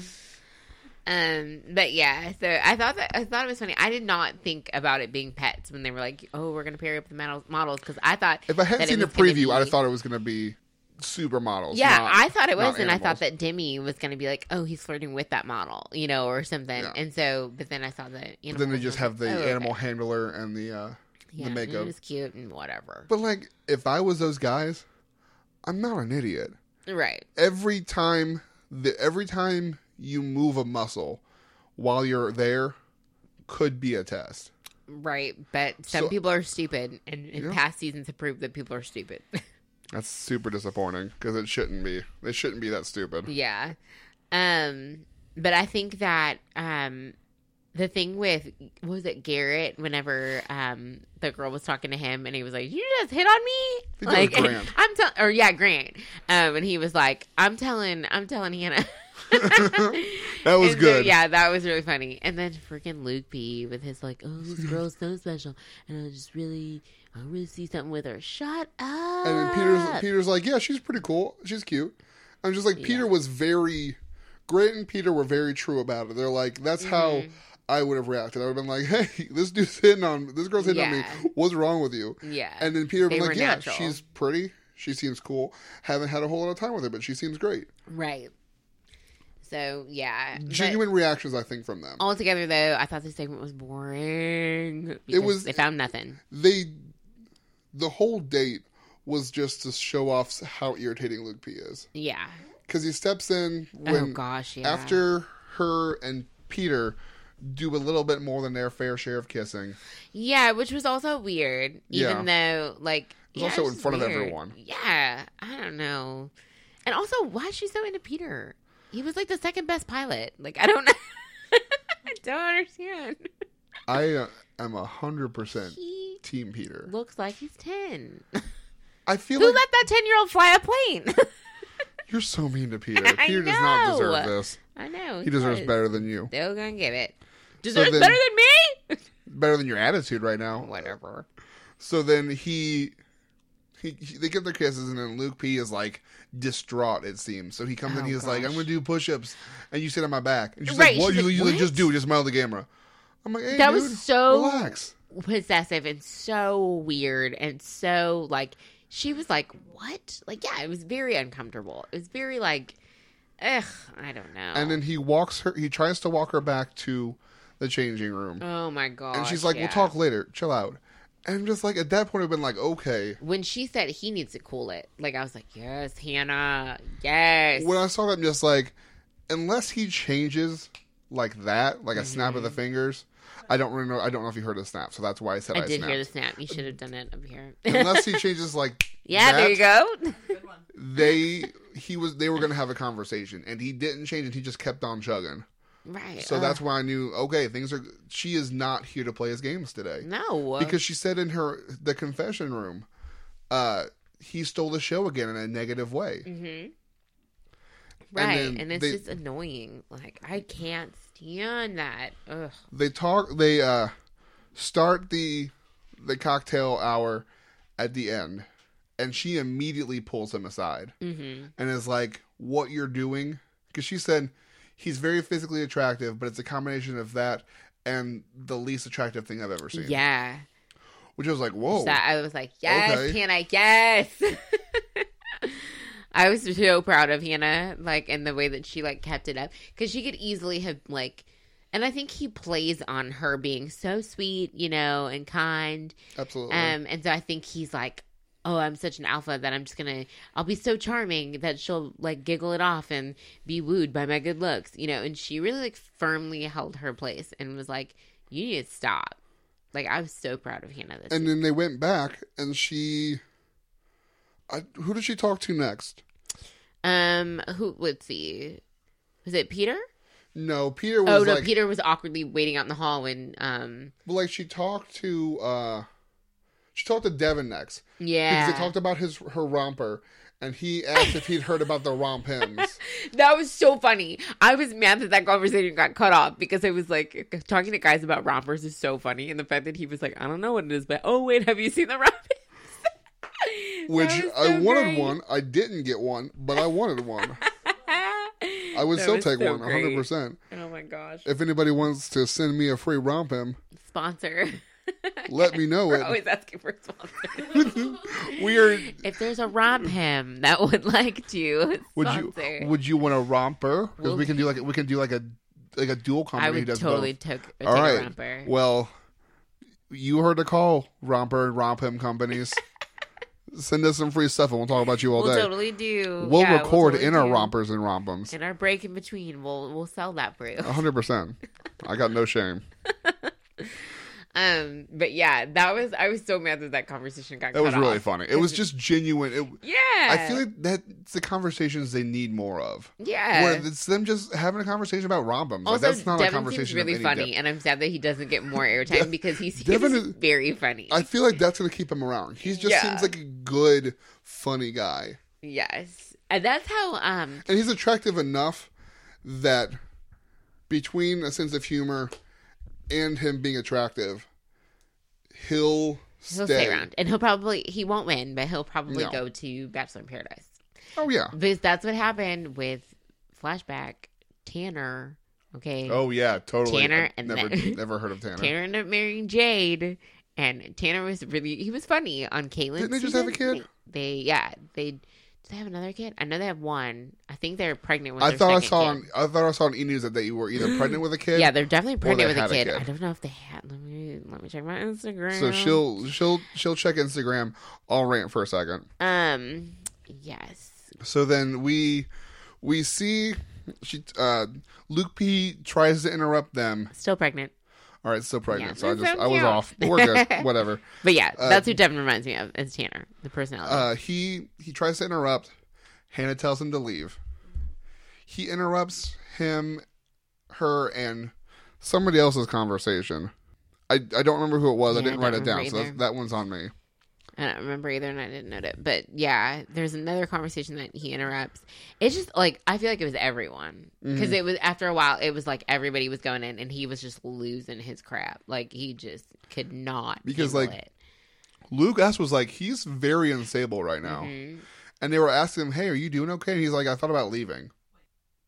Um, but yeah, so I thought that I thought it was funny. I did not think about it being pets when they were like, "Oh, we're gonna pair up the models," models because I thought If I hadn't seen the gonna preview, I'd have be- thut it was going to be supermodels. Yeah, not- I thought it was, and I thought that Demi was going to be like, "Oh, he's flirting with that model," you know, or something. Yeah. And so, but then I saw that. Then they just have the oh, okay. animal handler and the uh, yeah, the makeup. It was cute and whatever. But like, if I was those guys, I'm not an idiot. Right. Every time, the every time you move a muscle while you're there, could be a test. Right, but some So- people are stupid, and in Yeah. past seasons have proved that people are stupid. That's super disappointing because it shouldn't be. They shouldn't be that stupid. Yeah. Um but I think that um the thing with was it Garrett whenever um the girl was talking to him and he was like you just hit on me was Grant. I'm telling or yeah Grant um and he was like I'm telling I'm telling Hannah That was And so, good. yeah that was really funny and then freaking Luke B with his like oh this girl's so special and I just really I really see something with her shut up And then Peter's Peter's like, yeah, she's pretty cool. She's cute. I'm just like, Peter was very. Grant and Peter were very true about it. They're like, that's how Mm-hmm. I would have reacted. I would have been like, hey, this dude's hitting on this girl's hitting on me. What's wrong with you? yeah And then Peter would like, yeah, natural. she's pretty. She seems cool. Haven't had a whole lot of time with her, but she seems great. Right. So yeah, Genuine reactions, I think, from them. altogether though, I thought this segment was boring. because was- they found nothing. They, the whole date was just to show off how irritating Luke P is. Yeah. Because he steps in oh, When, oh gosh, yeah. after her and Peter do a little bit more than their fair share of kissing. Yeah, which was also weird. Even though, like, was yeah, also in front of everyone. Yeah, I don't know. And also, why is she so into Peter? He was like the second best pilot. Like, I don't know. I don't understand. I uh, am a hundred percent Team Peter. looks like he's ten. I feel like. Who like let that ten year old fly a plane? you're so mean to Peter. Peter does not deserve this. I know He deserves does. better than you. Still gonna give it. Deserves then- better than me. Better than your attitude right now. Whatever. So then he, he, he- they get their kisses, and then Luke P is like distraught. It seems. So he comes in. Oh, He's like, "I'm gonna do push-ups," and you sit on my back. And she's Right, like, "What? she's You, like, you "What?" just do. Just smile at the camera. I'm like, hey, That dude, was so relax. possessive and so weird and so like she was like what like yeah it was very uncomfortable it was very like ugh i don't know And then he walks her. He tries to walk her back to the changing room, oh my god and she's like, "We'll talk later. Chill out." And I'm just like, at that point, I've been like, okay. when she said he needs to cool it like i was like yes hannah yes When I saw that, I'm just like, unless he changes like that, like a snap of the mm-hmm. fingers, I don't really know. I don't know if you heard a snap, so that's why I said I, i did snapped. hear the snap you should have done it up here unless he changes like yeah there you go Good one. they he was they were gonna have a conversation and he didn't change it he just kept on chugging right so ugh. that's why i knew okay things are she is not here to play his games today. No. Because she said in her the confession room uh he stole the show again in a negative way. Mm-hmm. right then and, it's they- just annoying. Like i can't stand that. Ugh. They talk they uh start the the cocktail hour at the end and she immediately pulls him aside. Hmm and is like what you're doing? Because she said he's very physically attractive but it's a combination of that and the least attractive thing i've ever seen yeah which I was like whoa So I was like, yes, Okay. Hannah, yes. I was so proud of Hannah, like, in the way that she, like, kept it up. Because she could easily have, like, and I think he plays on her being so sweet, you know, and kind. absolutely Um, and so I think he's like, oh, I'm such an alpha that I'm just gonna, I'll be so charming that she'll, like, giggle it off and be wooed by my good looks, you know. And she really, like, firmly held her place and was like, you need to stop. Like, I was so proud of Hannah this and then they went back and she I, who did she talk to next Um, who? Let's see. Was it Peter? no peter was Oh no, like Peter was awkwardly waiting out in the hall when um. well, like she talked to uh she talked to devin next Yeah, because they talked about his her romper and he asked if he'd heard about the romp hymns that was so funny. I was mad that that conversation got cut off because it was like talking to guys about rompers is so funny, and the fact that he was like, I don't know what it is, but oh wait, have you seen the rompers? which was I wanted great. one. I didn't get one, but I wanted one. I would That still take so one, hundred great. percent. Oh my gosh, If anybody wants to send me a free romphim, sponsor. let me know We're it. always asking for sponsors. we are. if there's a romphim that would like to Would you sponsor, would you want a romper? Because We'll- we can do like we can do like a like a dual company. I who would does totally both. take, take All a right. romper. Well, you heard the call, romper and romphim companies. Send us some free stuff, and we'll talk about you all We'll day. totally do. We'll yeah, record totally in our do. rompers and rompums. In our break in between, we'll we'll sell that for you. hundred percent. I got no shame. Um, but yeah, that was I was so mad that that conversation got. That was really off. funny. It was just genuine. It, Yeah, I feel like that's the conversations they need more of. yeah. Where it's them just having a conversation about rompums. Like, also, that's not a Devin conversation seems really funny, depth. and I'm sad that he doesn't get more airtime because he's, Devin is- very funny. I feel like that's to keep him around. He just Yeah. seems like a good, funny guy. yes, and that's how um And he's attractive enough that between a sense of humor and him being attractive, he'll, he'll stay around, and he'll probably he won't win, but he'll probably No. go to Bachelor in Paradise Oh, yeah. because that's what happened with flashback Tanner. Okay, Oh, yeah, totally. Tanner I've and never, then- never heard of Tanner. Tanner ended up marrying Jade, and Tanner was really he was funny on Kaitlyn. Didn't they just have a kid? They yeah they Do they have another kid? I know they have one. I think they're pregnant with. I thought I saw kid. on I thought I saw on E News that they were either pregnant with a kid. Yeah, they're definitely pregnant with a had a kid. kid. I don't know if they had. Let me let me check my Instagram. So she'll she'll she'll check Instagram. I'll rant for a second. Um. Yes. So then we we see she uh Luke P tries to interrupt them. Still pregnant. All right, still pregnant. Yeah, so I just so I was off. But we're good. Whatever. But yeah, Uh, that's who Devin reminds me of. Is Tanner, the personality. Uh he he tries to interrupt. Hannah tells him to leave. He interrupts him, her, and somebody else's conversation. I, I don't remember who it was. I didn't I write it down, remember so that one's on me. I don't remember either, and I didn't note it. But yeah, there's another conversation that he interrupts. It's just like I feel like it was everyone Mm-hmm. because it was after a while. It was like everybody was going in, and he was just losing his crap. Like he just could not Because, like, it. Luke S was like, he's very unstable right now. Mhm. And they were asking him, hey, are you doing okay? And he's like, I thought about leaving.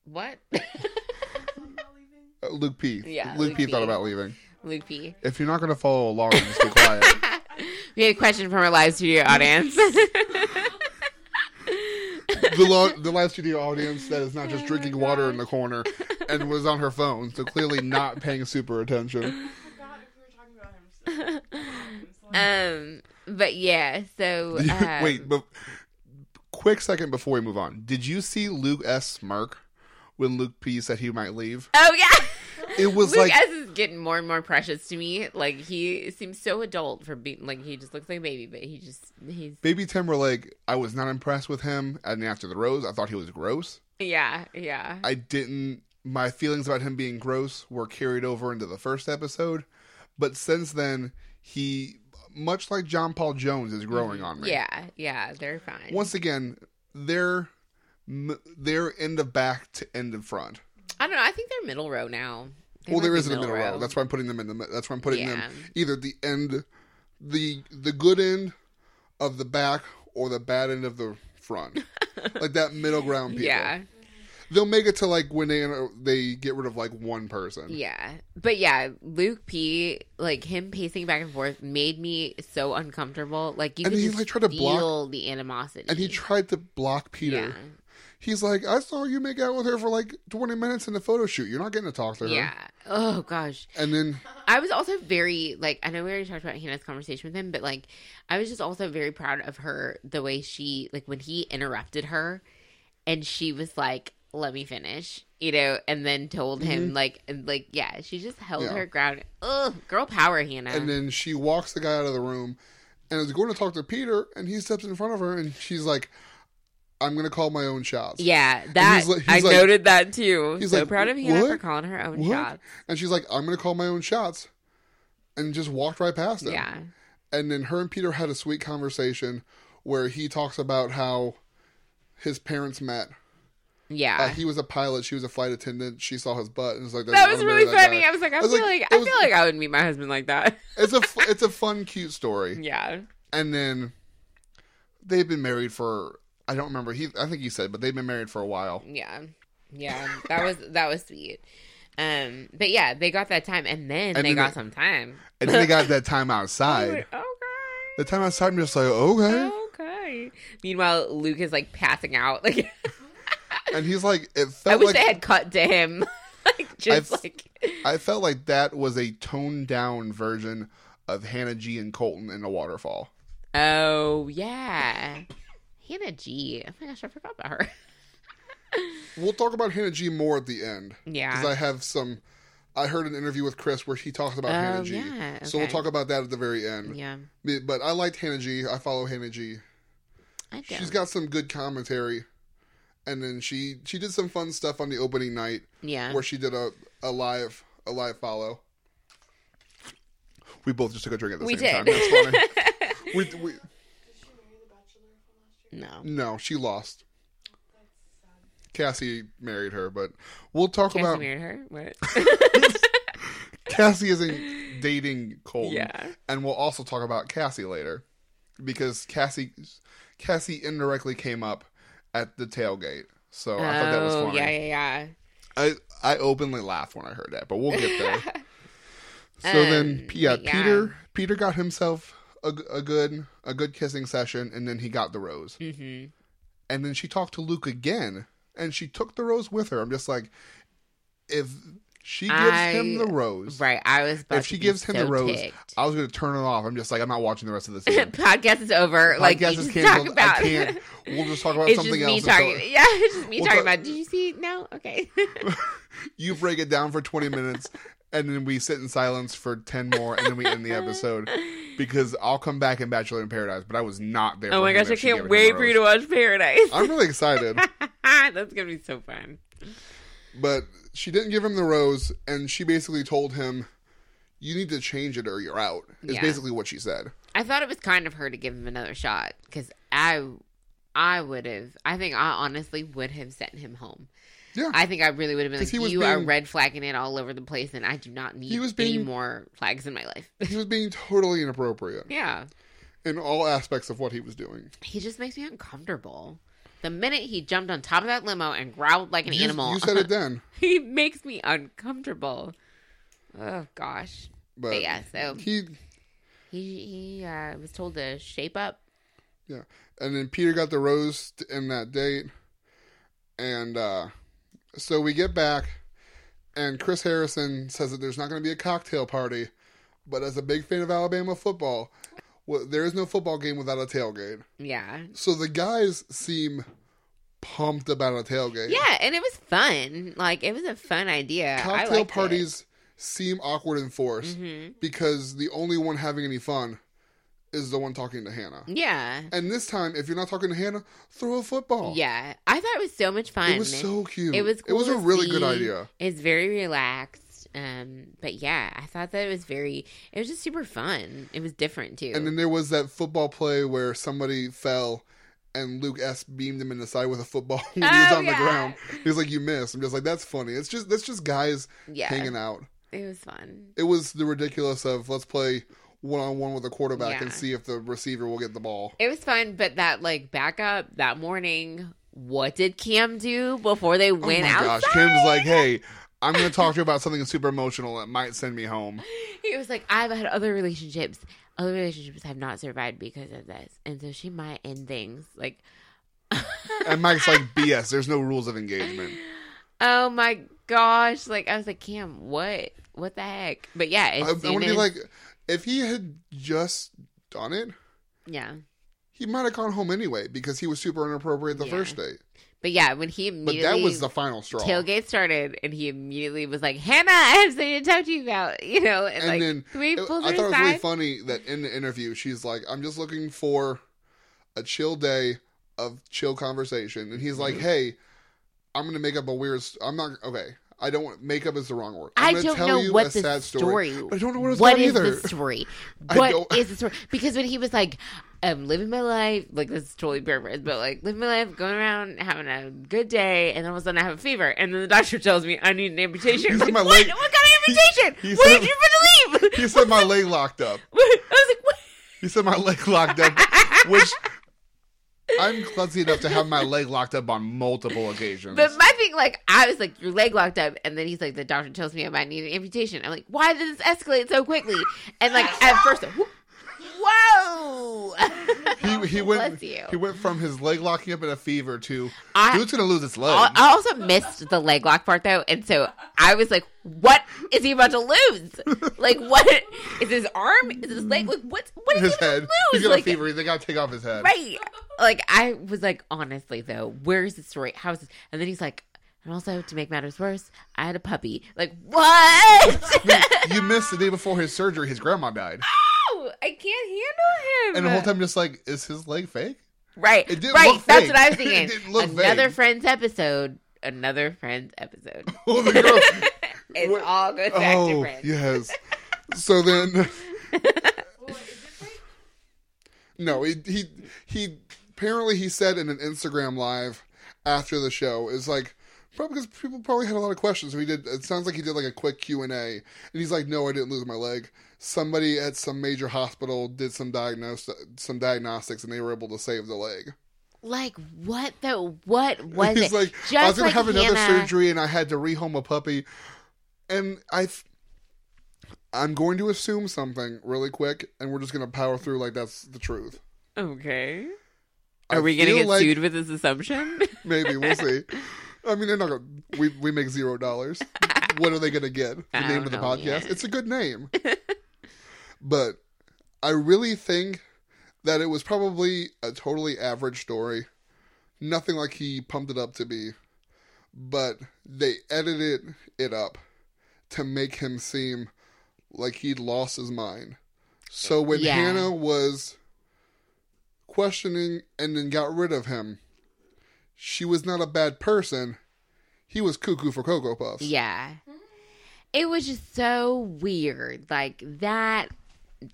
what Luke P. Yeah, Luke, Luke P, P. thought about leaving. Luke P. If you're not going to follow along, just be quiet. We had a question from our live studio audience. the, lo- the live studio audience that is not just drinking water in the corner and was on her phone, so clearly not paying super attention. forgot if we were talking about him. Still. um, but yeah, so um, Wait, but quick second before we move on. Did you see Luke S. smirk when Luke P said he might leave? Oh yeah. It was Luke like S is getting more and more precious to me. Like he seems so adult for being like he just looks like a baby, but he just he's Baby Timberlake. I was not impressed with him. And after the rose, I thought he was gross. yeah yeah I didn't. My feelings about him being gross were carried over into the first episode, but since then, he, much like John Paul Jones, is growing mm-hmm. on me. yeah yeah they're fine. Once again, they're they're end of back to end of front. I don't know. I think they're middle row now. They well, there isn't a middle row. That's why I'm putting them in the. That's why I'm putting them either the end, the the good end of the back or the bad end of the front, like that middle ground. People. yeah they'll make it to like when they they get rid of like one person. yeah. But yeah, Luke P like him pacing back and forth made me so uncomfortable. Like you And he, just like, tried to block- the animosity. And he tried to block Peter. Yeah. He's like, I saw you make out with her for like 20 minutes in the photo shoot. You're not getting to talk to her. Yeah. Oh gosh. And then, I was also very like I know we already talked about Hannah's conversation with him, but like I was just also very proud of her the way she like when he interrupted her and she was like, Let me finish, you know, and then told him like and like yeah, she just held Mm-hmm. Yeah. her ground. Ugh, girl power, Hannah. and then she walks the guy out of the room and is going to talk to Peter. And he steps in front of her and she's like, I'm going to call my own shots. yeah, that he's like- I he's like- noted that too. he's so like, proud of Hannah "What? for calling her own What? shots. And she's like, I'm going to call my own shots. And just walked right past him. Yeah. And then her and Peter had a sweet conversation where he talks about how his parents met. Yeah. Uh, he was a pilot. She was a flight attendant. She saw his butt and was like, that was really that funny. guy." I was like, I, I was feel like, like, I was- feel like I would meet my husband like that. It's a it's a fun, cute story. yeah. And then they've been married for I don't remember. He I think he said, but they've been married for a while. Yeah. Yeah. That was that was sweet. Um but yeah, they got that time and then And they then got they- some time. And then they got that time outside. okay. The time outside, I'm just like, okay. Okay. Meanwhile, Luke is like passing out. Like And he's like, it I wish like they had cut to him. like just I've- like I felt like that was a toned down version of Hannah G and Colton in the waterfall. Oh yeah. Hannah G. Oh my gosh, I forgot about her. We'll talk about Hannah G more at the end Yeah. because I have some. I heard an interview with Chris where he talks about Oh, Hannah G. yeah, So we'll talk about that at the very end. Yeah. But I liked Hannah G. I follow Hannah G. I don't. She's got some good commentary, and then she she did some fun stuff on the opening night yeah. where she did a, a live a live follow. We both just took a drink at the We same did. time. That's funny. we, we, Did she marry the bachelor from last year? No. no, she lost. Cassie married her, but we'll talk Cassie about married her? What? Cassie isn't dating Colton. Yeah. And we'll also talk about Cassie later. Because Cassie Cassie indirectly came up at the tailgate. So I thought that was oh, funny. yeah, yeah, yeah. I I openly laughed when I heard that, but we'll get there. so Um, then yeah, yeah. Peter Peter got himself a, a good a good kissing session and then he got the rose. hmm And then she talked to Luke again, and she took the rose with her. I'm just like, if she gives him the rose, Right. I was. If she gives him so the rose, ticked. I was going to turn it off. I'm just like, I'm not watching the rest of scene. podcast is over. like Podcast you is canceled. talk about. I can't. We'll just talk about it's something just me else. talking. until- Yeah, it's just me We'll talking talk- about. Did you see? No. Okay. you break it down for 20 minutes, and then we sit in silence for 10 more, and then we end the episode. Because I'll come back in Bachelor in Paradise, but I was not there. oh my gosh! I if she gave can't wait for you to watch Paradise. I'm really excited. That's gonna be so fun. But she didn't give him the rose, and she basically told him, "You need to change it, or you're out." Is Yeah. basically what she said. I thought it was kind of her to give him another shot because I, I would have. I think I honestly would have sent him home. Yeah. I think I really would have been like, "You are red flagging it all over the place, and I do not need He was any more flags in my life." He was being totally inappropriate yeah, in all aspects of what he was doing. he just makes me uncomfortable. The minute he jumped on top of that limo and growled like an You, animal, you said it then, he makes me uncomfortable. Oh gosh. but But yeah, so he he he uh, was told to shape up. Yeah. And then Peter got the rose in that date. And uh, so we get back, and Chris Harrison says that there's not going to be a cocktail party. But as a big fan of Alabama football, well, there is no football game without a tailgate. Yeah. So the guys seem pumped about a tailgate. Yeah, and it was fun. Like it was a fun idea. Cocktail parties seem awkward and forced hmm because the only one having any fun is the one talking to Hannah. Yeah. And this time, if you're not talking to Hannah, throw a football. Yeah. I thought it was so much fun. It was so cute. It was It was a really good idea. It's very relaxed. Um, but yeah, I thought that it was very. It was just super fun. It was different too. And then there was that football play where somebody fell and Luke S beamed him in the side with a football when he was Oh, on the ground. He was like, You missed. I'm just like, that's funny. It's just that's just guys yeah, hanging out. it was fun. It was the ridiculous of let's play one on one with a quarterback and see if the receiver will get the ball. It was fun, but that like backup that morning. What did Cam do before they Oh went my outside? gosh. Kim's like, hey, I'm gonna talk to you about something super emotional that might send me home. He was like, I've had other relationships. Other relationships have not survived because of this. And so she might end things. Like, And Mike's like, BS, there's no rules of engagement. oh my gosh. Like, I was like, Cam, what? What the heck? But yeah, I, I want to be like, if he had just done it, yeah. he might have gone home anyway because he was super inappropriate the Yeah. first date. But yeah, when he But that was the final straw. tailgate started and he immediately was like, Hannah, I have something to talk to you about, you know, and, and like, then we it- pulled I thought it was really funny that in the interview she's like, "I'm just looking for a chill day of chill conversation," and he's like, Mm-hmm. "Hey, I'm gonna make up a weird. St- I'm not okay. I don't want makeup is the wrong word. I I'm gonna don't tell know you what the sad story. story, I don't know what it's What is either. the story? I What is the story? Because when he was like, "I'm living my life," like this is totally paraphrased, but like living my life, going around having a good day, and then all of a sudden I have a fever, and then the doctor tells me I need an amputation. Like, my what? leg- What kind of amputation? he what said- did you believe? He said my leg locked up. I was like, what? He said my leg locked up, which I'm clumsy enough to have my leg locked up on multiple occasions. But my thing, like, I was like, your leg locked up, and then he's like, the doctor tells me I might need an amputation. I'm like, why did this escalate so quickly? And like, at first, whoa, he he went Bless you. he went from his leg locking up in a fever to I- dude's gonna lose his leg. I I also missed the leg lock part though, and so I was like, "What is he about to lose? Like, what is his arm? Is his leg? Like, what? What is his he about head. to He's lose? got Like, a fever. They gotta take off his head. right? Like, I was like, honestly though, where's the story? How is this? And then he's like, and also to make matters worse, I had a puppy. Like, what? You missed the day before his surgery. His grandma died, No, I can't handle him. and the whole time just like, is his leg fake? right, right. That's what I was It thinking. didn't look Another. Friends episode. Another Friends episode. Oh, the girl. It What- all goes back to oh, Friends. yes. So then, Well, is it fake? no, he he he. Apparently, he said in an Instagram live after the show is like. Probably because people probably had a lot of questions. So he did. It sounds like he did like a quick Q and A, and he's like, "No, I didn't lose my leg. Somebody at some major hospital did some diagnose some diagnostics, and they were able to save the leg." Like what the what was He's it? like, Just I was gonna like have another surgery, and I had to rehome a puppy, and I, th- I'm going to assume something really quick, and we're just gonna power through like that's the truth. Okay. I Are we gonna get like sued with this assumption? Maybe we'll see. I mean, they're not gonna. We we make zero dollars. what are they gonna get? The I name of don't the know podcast. yet. It's a good name, but I really think that it was probably a totally average story. Nothing like he pumped it up to be, but they edited it up to make him seem like he'd lost his mind. So when Yeah. Hannah was questioning and then got rid of him, she was not a bad person. He was cuckoo for Cocoa Puffs. yeah. It was just so weird. Like that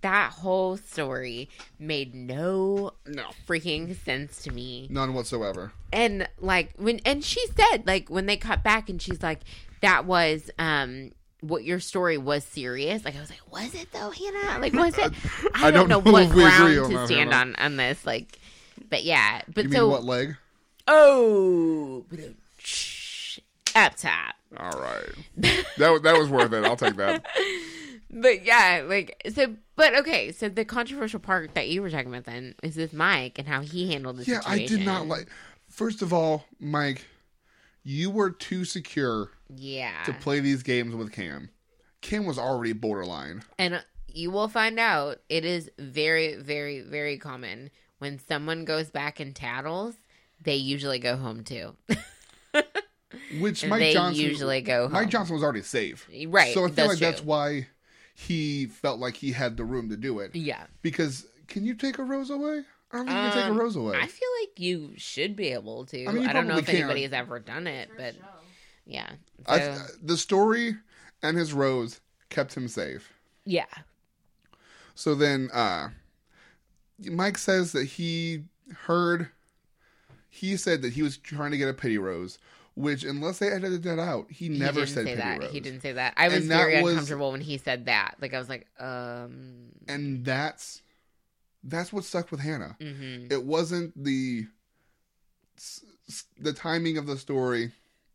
that whole story made no No. freaking sense to me. None whatsoever. and like when and she said like when they cut back and she's like that was um what your story was serious like i was like was it though hannah like was it i, I don't, don't know, what if we agree ground to stand on on this like but yeah but You so what leg? oh up top All right. that was- that was worth it. I'll take that. but yeah like so but okay so the controversial part that you were talking about then is with mike and how he handled the Yeah, I did not like. First of all, Mike, you were too secure yeah to play these games with Cam. Cam was already borderline. And you will find out it is very, very, very common when someone goes back and tattles, they usually go home too. Which Mike they Johnson usually go Mike. Johnson was already safe. Right, So I feel like that's why he felt like he had the room to do it. yeah. Because can you take a rose away? I don't think you can take a Um, rose away. I feel like you should be able to. I I, mean, you don't know probably if can. anybody has ever done it, but show. yeah. I, So, the story and his rose kept him safe. yeah. So then uh Mike says that he heard he said that he was trying to get a pity rose, which unless they edited that out, he He never didn't said say that. rose. He didn't say that. I was And very was- uncomfortable when he said that. Like I was like, um And that's that's what stuck with Hannah. mhm. It wasn't the the timing of the story.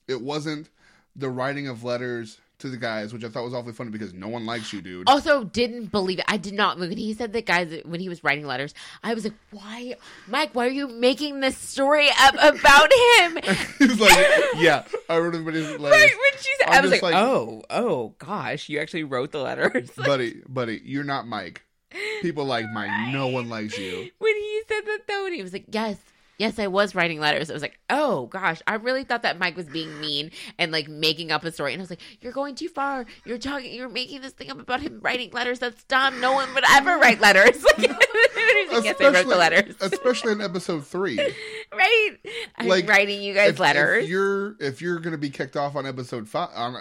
It wasn't the writing of letters to the guys, which I thought was awfully funny because no one likes you, dude. Also, didn't believe it. I did not. When he said that, guys, when he was writing letters, I was like, "Why, Mike? Why are you making this story up about him?" He's like, yeah, I wrote everybody's letters. Right when she said, I'm was like, like- "Oh, oh, gosh, you actually wrote the letters." buddy, buddy, you're not Mike. People like Mike. No one likes you. when he said that though, and he was like, "Yes." Yes, I was writing letters. I was like, "Oh gosh, I really thought that Mike was being mean and like making up a story." And I was like, "You're going too far. You're talking. You're making this thing up about him writing letters. That's dumb. No one would ever write letters." Like, yes, I wrote the Especially- letters. especially in episode three. right? I'm Like, writing you guys if, letters. If you're if you're gonna be kicked off on episode five, on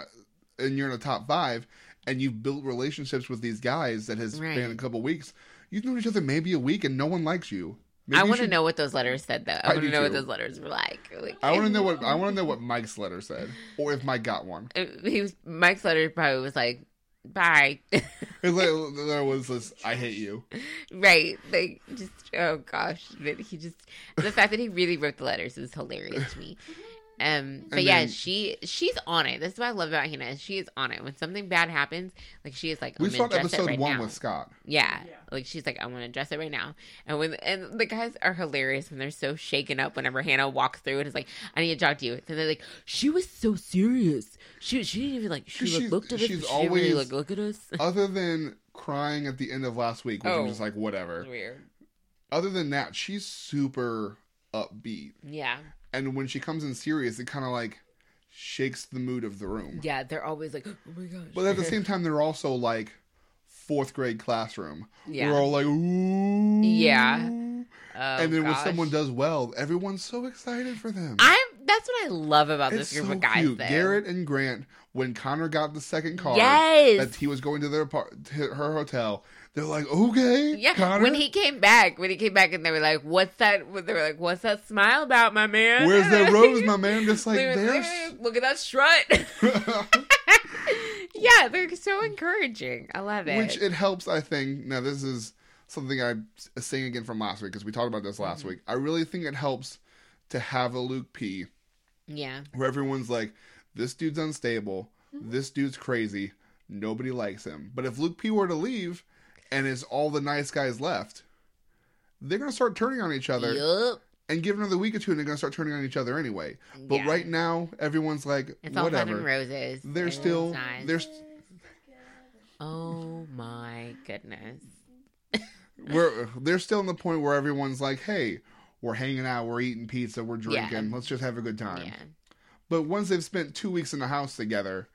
and you're in the top five, and you've built relationships with these guys that has Right. been a couple weeks, you've known each other maybe a week, and no one likes you. Maybe I want to should- know what those letters said, though. I, I want to know what those letters were like. like I want to know what I want to know what Mike's letter said, or if Mike got one. He was Mike's letter probably was like, "Bye." His letter there was this, "I hate you." right? Like, just oh gosh, he just the fact that he really wrote the letters is hilarious to me. Um, but And yeah, she she's on it. That's what I love about Hannah. is She is on it. When something bad happens, like she is like, We I'm saw gonna in address it episode right one now. with Scott. Yeah. Yeah. Like she's like, I want to address it right now. And when and the guys are hilarious when they're so shaken up whenever Hannah walks through and is like, I need to talk to you. And they're like, she was so serious. She she didn't even like she like, looked at us. she's but She really always- like look at us. Other than crying at the end of last week, which Oh. I'm just like whatever. Weird. Other than that, she's super upbeat. Yeah. And when she comes in serious, it kind of like shakes the mood of the room. Yeah. They're always like, oh my gosh. But at the same time, they're also like fourth grade classroom. Yeah. We're all like, ooh. Yeah. Oh, and then when oh, someone does well, everyone's so excited for them. I'm. That's what I love about it's this group so of guys. cute. though. Garrett and Grant, when Connor got the second car, Yes. that he was going to their apart- to her hotel, they're like, okay, Yeah, Connor, when he came back, when he came back, and they were like, "What's that?" They were like, "What's that smile about, my man?" where's that rose, my man? Just like were- there's. Look at that strut. yeah, they're so encouraging. I love it. Which it helps, I think. Now, this is something I'm saying again from last week because we talked about this last Mm-hmm. week. I really think it helps to have a Luke P yeah, where everyone's like, this dude's unstable, Mm-hmm. this dude's crazy, nobody likes him. But if Luke P were to leave and is all the nice guys left, they're going to start turning on each other. yup. and give another week or two, and they're gonna start turning on each other anyway. But Yeah. right now, everyone's like, It's whatever. roses. They're and still nice. they're Oh my goodness. we're they're still in the point where everyone's like, hey, we're hanging out, we're eating pizza, we're Yeah. drinking, let's just have a good time. Yeah. But once they've spent two weeks in the house together,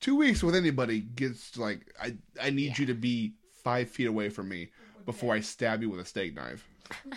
two weeks with anybody gets like, I I need Yeah. you to be five feet away from me before I stab you with a steak knife.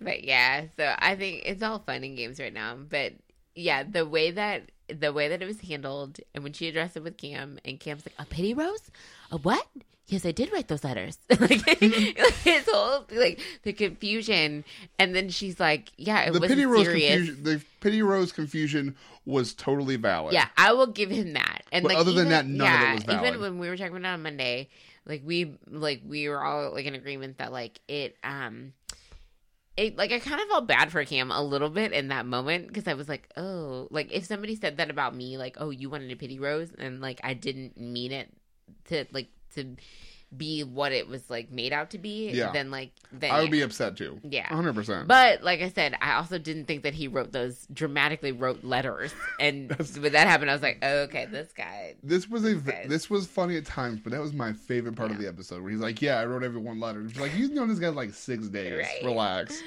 But yeah, so I think it's all fun and games right now. But yeah, the way that the way that it was handled, and when she addressed it with Cam, and Cam's like, "A pity rose? A what?" Yes, I did write those letters. like his whole like the confusion, and then she's like, "Yeah, it the was pity rose serious." confusion, the pity rose confusion was totally valid. Yeah, I will give him that. And But like, other than that, none of it was valid. Even when we were talking about it on Monday, like we like we were all like in agreement that like it um it like I kind of felt bad for Cam a little bit in that moment because I was like, oh, like if somebody said that about me, like, oh, you wanted a pity rose, and like I didn't mean it to like to be what it was like made out to be, Yeah. then like then I would be upset too. Yeah. 100%. But like I said, I also didn't think that he wrote those dramatically wrote letters. And when that happened, I was like, oh, okay, this guy. This was a Okay. this was funny at times, but that was my favorite part of the episode where he's like, "Yeah, I wrote every one letter." She's like, "You've known this guy like six days. Right. Relax."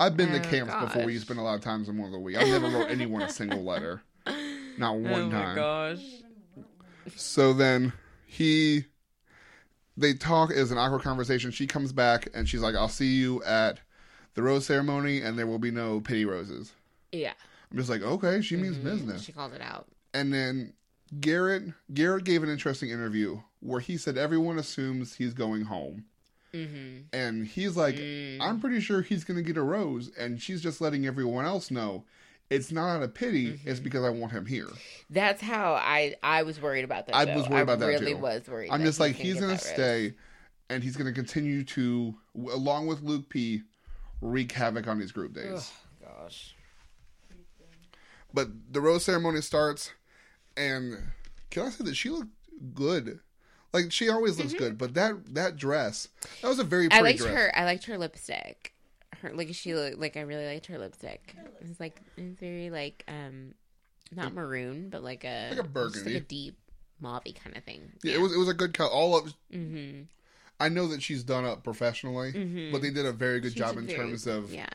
I've been to Oh, camps before. We gosh. spent a lot of times in one of the week. I never wrote anyone a single letter, not one oh time. my gosh. So then he, they talk is an awkward conversation. She comes back and she's like, "I'll see you at the rose ceremony, and there will be no pity roses." Yeah. I'm just like, okay, she means Mhm. business. She called it out. And then Garrett Garrett gave an interesting interview where he said everyone assumes he's going home. Mm-hmm. And he's like, Mm. I'm pretty sure he's going to get a rose. And she's just letting everyone else know it's not out of pity, it's Mm-hmm. because I want him here. That's how I I was worried about that. I though. was worried about that, really was worried. I'm that just like, gonna he's going to that rose. stay and he's to continue to, along with Luke P., wreak havoc on these group days. Gosh. But the rose ceremony starts, and can I say that she looked good? Like she always looks good, but that that dress that was a very Mm-hmm. I pretty liked dress. her. I liked her lipstick. Her like she looked like I really liked her lipstick. It was like it's very like um not maroon, but like a Like a burgundy. like a deep mauve kind of thing. Yeah, it was it was a good color. All of Mm-hmm. I know that she's done up professionally, Mhm. but they did a very good She job in very- terms of yeah.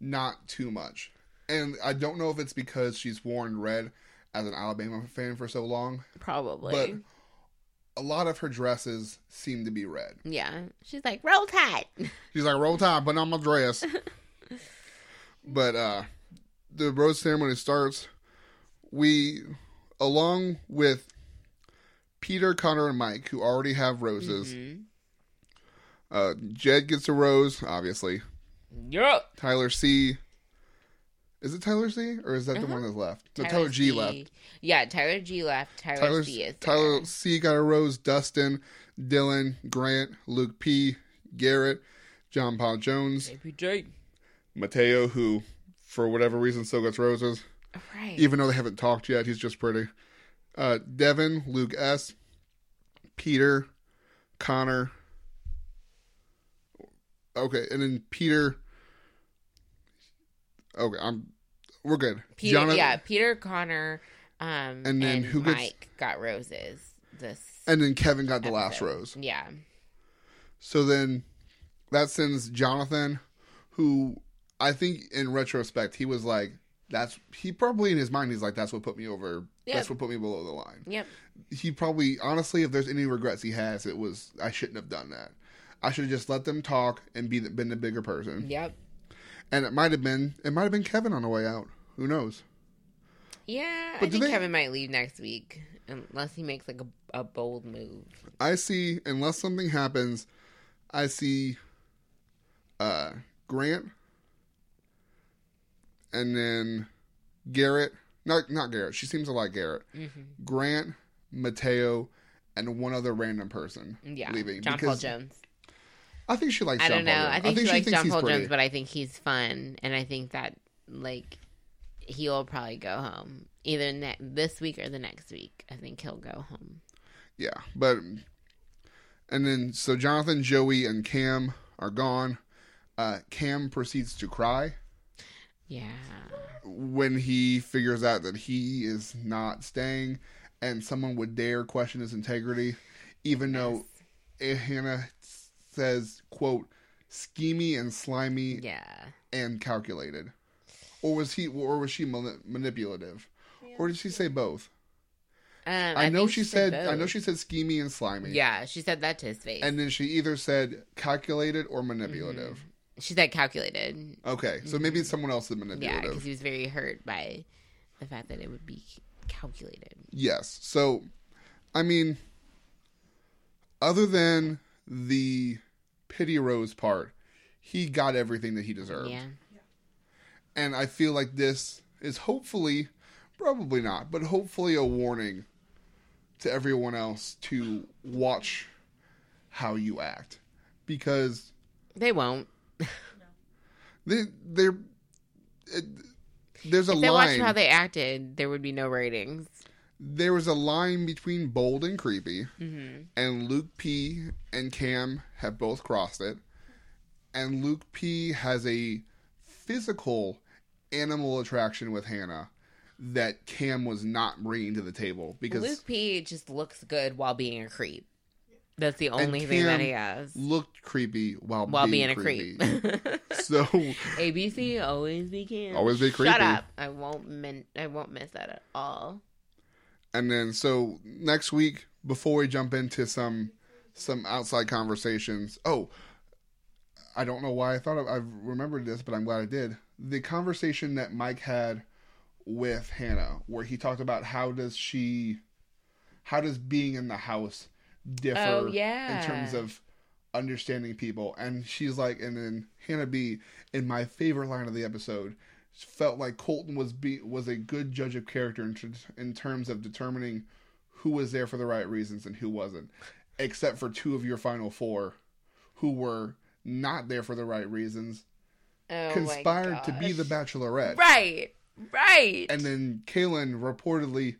not too much. And I don't know if it's because she's worn red as an Alabama fan for so long, Probably. but a lot of her dresses seem to be red. yeah. She's like, roll tide. She's like, roll tide, put on my dress. but uh the rose ceremony starts. We, along with Peter, Connor, and Mike, who already have roses. Mhm. Uh, Jed gets a rose, obviously. Yeah. Tyler C. Is it Tyler C. or is that the Uh-huh. one that's left? No, Tyler, G C- left. Yeah, Tyler G left. Tyler, Tyler C is Tyler. C. got a rose. Dustin, Dylan, Grant, Luke P. Garrett, John Paul Jones, Baby J. Matteo, who for whatever reason still gets roses, Right. even though they haven't talked yet. He's just pretty. Uh, Devin, Luke S. Peter, Connor. Okay, and then Peter. Okay, I'm. We're good. Peter, Jonathan- yeah, Peter Connor, um, And then who gets- Mike got roses. This And then Kevin got the last rose. Yeah, So then that sends Jonathan, who I think in retrospect he was like, "That's he probably in his mind he's like that's what put me over. Yep. That's what put me below the line." yep, He probably honestly, if there's any regrets he has, it was I shouldn't have done that. I should have just let them talk and be the, been the bigger person. yep, And it might have been it might have been Kevin on the way out. Who knows? yeah. But I think they- Kevin might leave next week unless he makes like a, a bold move. I see unless something happens, I see uh Grant and then Garrett. Not not Garrett. She seems to like Garrett. hmm Grant, Matteo, and one other random person Yeah, leaving. John Paul Jones. I think she likes I don't know. Paul Jones. I think, she likes thinks John Paul. Jones, but I think he's fun, and I think that like he'll probably go home either ne- this week or the next week. I think he'll go home. Yeah, but and then so Jonathan, Joey, and Cam are gone. Uh, Cam proceeds to cry Yeah. when he figures out that he is not staying and someone would dare question his integrity, even though Hannah says, quote, schemy and slimy Yeah. and calculated. Or was he, or was she mani- manipulative? Or did she say both? Um, I, know think she said, I know she said schemy and slimy. Yeah, she said that to his face. And then she either said calculated or manipulative. she said calculated. Okay, so maybe it's someone else is Mm-hmm. Yeah, because he was very hurt by the fact that it would be calculated. Yes. So, I mean, other than the pity rose part, he got everything that he deserved. Yeah. And I feel like this is hopefully, probably not, but hopefully a warning to everyone else to watch how you act. Because They won't. they, they're. It, there's a If they watched how they acted, there would be no ratings. There was a line between bold and creepy, Mm-hmm. and Luke P and Cam have both crossed it. And Luke P has a physical animal attraction with Hannah that Cam was not bringing to the table because Luke P just looks good while being a creep. That's the only thing Cam that he has. looked creepy while, While being, being a creepy. creep. so ABC always be Cam. Always be creepy. Shut up. I won't min- I won't miss that at all. And then so next week, before we jump into some some outside conversations, oh, I don't know why I thought I, I remembered this, but I'm glad I did. The conversation that Mike had with Hannah, where he talked about how does she, how does being in the house differ Oh, yeah. in terms of understanding people, and she's like, and then Hannah B, in my favorite line of the episode, felt like Colton was be was a good judge of character in, in terms of determining who was there for the right reasons and who wasn't, except for two of your final four, who were not there for the right reasons, Oh conspired to be the Bachelorette, Right. Right. and then Caelynn reportedly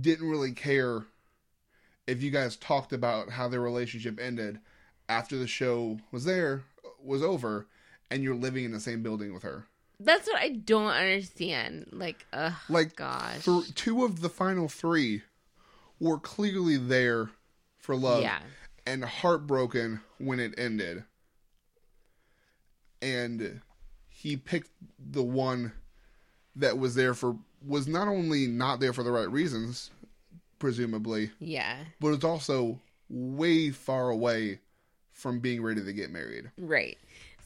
didn't really care if you guys talked about how their relationship ended after the show was there was over, and you're living in the same building with her. That's what I don't understand. Like, ugh, Like, gosh. for two of the final three were clearly there for love yeah. and heartbroken when it ended. And he picked the one that was there for was not only not there for the right reasons, presumably, Yeah. but it's also way far away from being ready to get married. Right.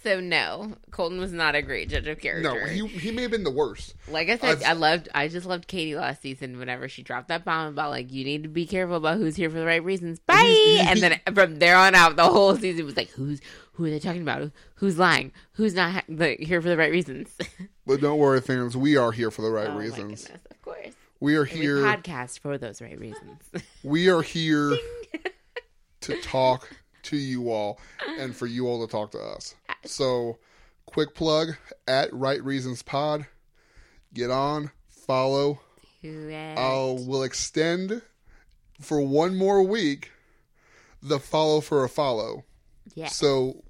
So no, Colton was not a great judge of character. No, he he may have been the worst. like I said, I've- I loved. I just loved Katie last season. Whenever she dropped that bomb about like you need to be careful about who's here for the right reasons. Bye. he's- he- and then from there on out, the whole season was like who's who are they talking about? Who's lying? Who's not ha- the, here for the right reasons? But don't worry, fans, we are here for the right oh reasons. goodness, of course. We are And we here. podcast for those right reasons. We are here to talk to you all and for you all to talk to us. So, quick plug at Right Reasons Pod. Get on, follow. I'll will extend for one more week the follow for a follow. yeah. So,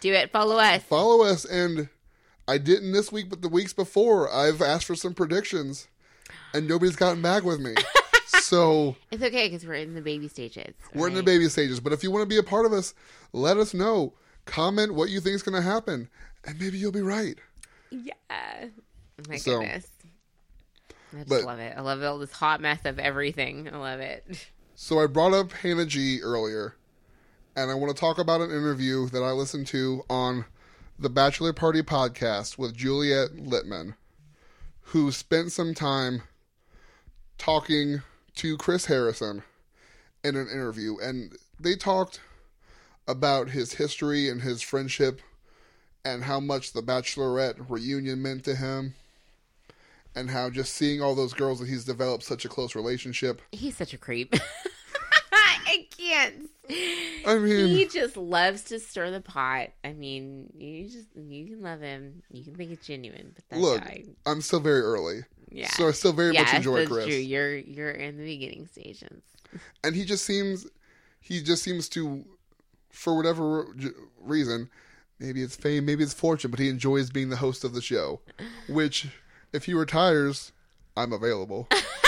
Do it. Follow us. follow us and I didn't this week but the weeks before I've asked for some predictions and nobody's gotten back with me. so, It's okay because we're in the baby stages. We're in the baby stages, but if you want to be a part of us, let us know. Comment what you think is going to happen, and maybe you'll be right. Yeah. Oh my So- goodness. I just but- love it. I love all this hot mess of everything. I love it. So I brought up Hannah G earlier, and I want to talk about an interview that I listened to on the Bachelor Party podcast with Juliet Litman, who spent some time talking to Chris Harrison in an interview, and they talked about his history and his friendship and how much the Bachelorette reunion meant to him. And how just seeing all those girls that he's developed such a close relationship. He's such a creep. I can't. I mean- he just loves to stir the pot. I mean, you just you can love him. You can think it's genuine, but Look, guy, I'm still very early, yeah, so I still very much enjoy that's Chris. true. You're you're in the beginning stages. And he just seems, he just seems to, for whatever reason, maybe it's fame, maybe it's fortune, but he enjoys being the host of the show. Which, if he retires, I'm available.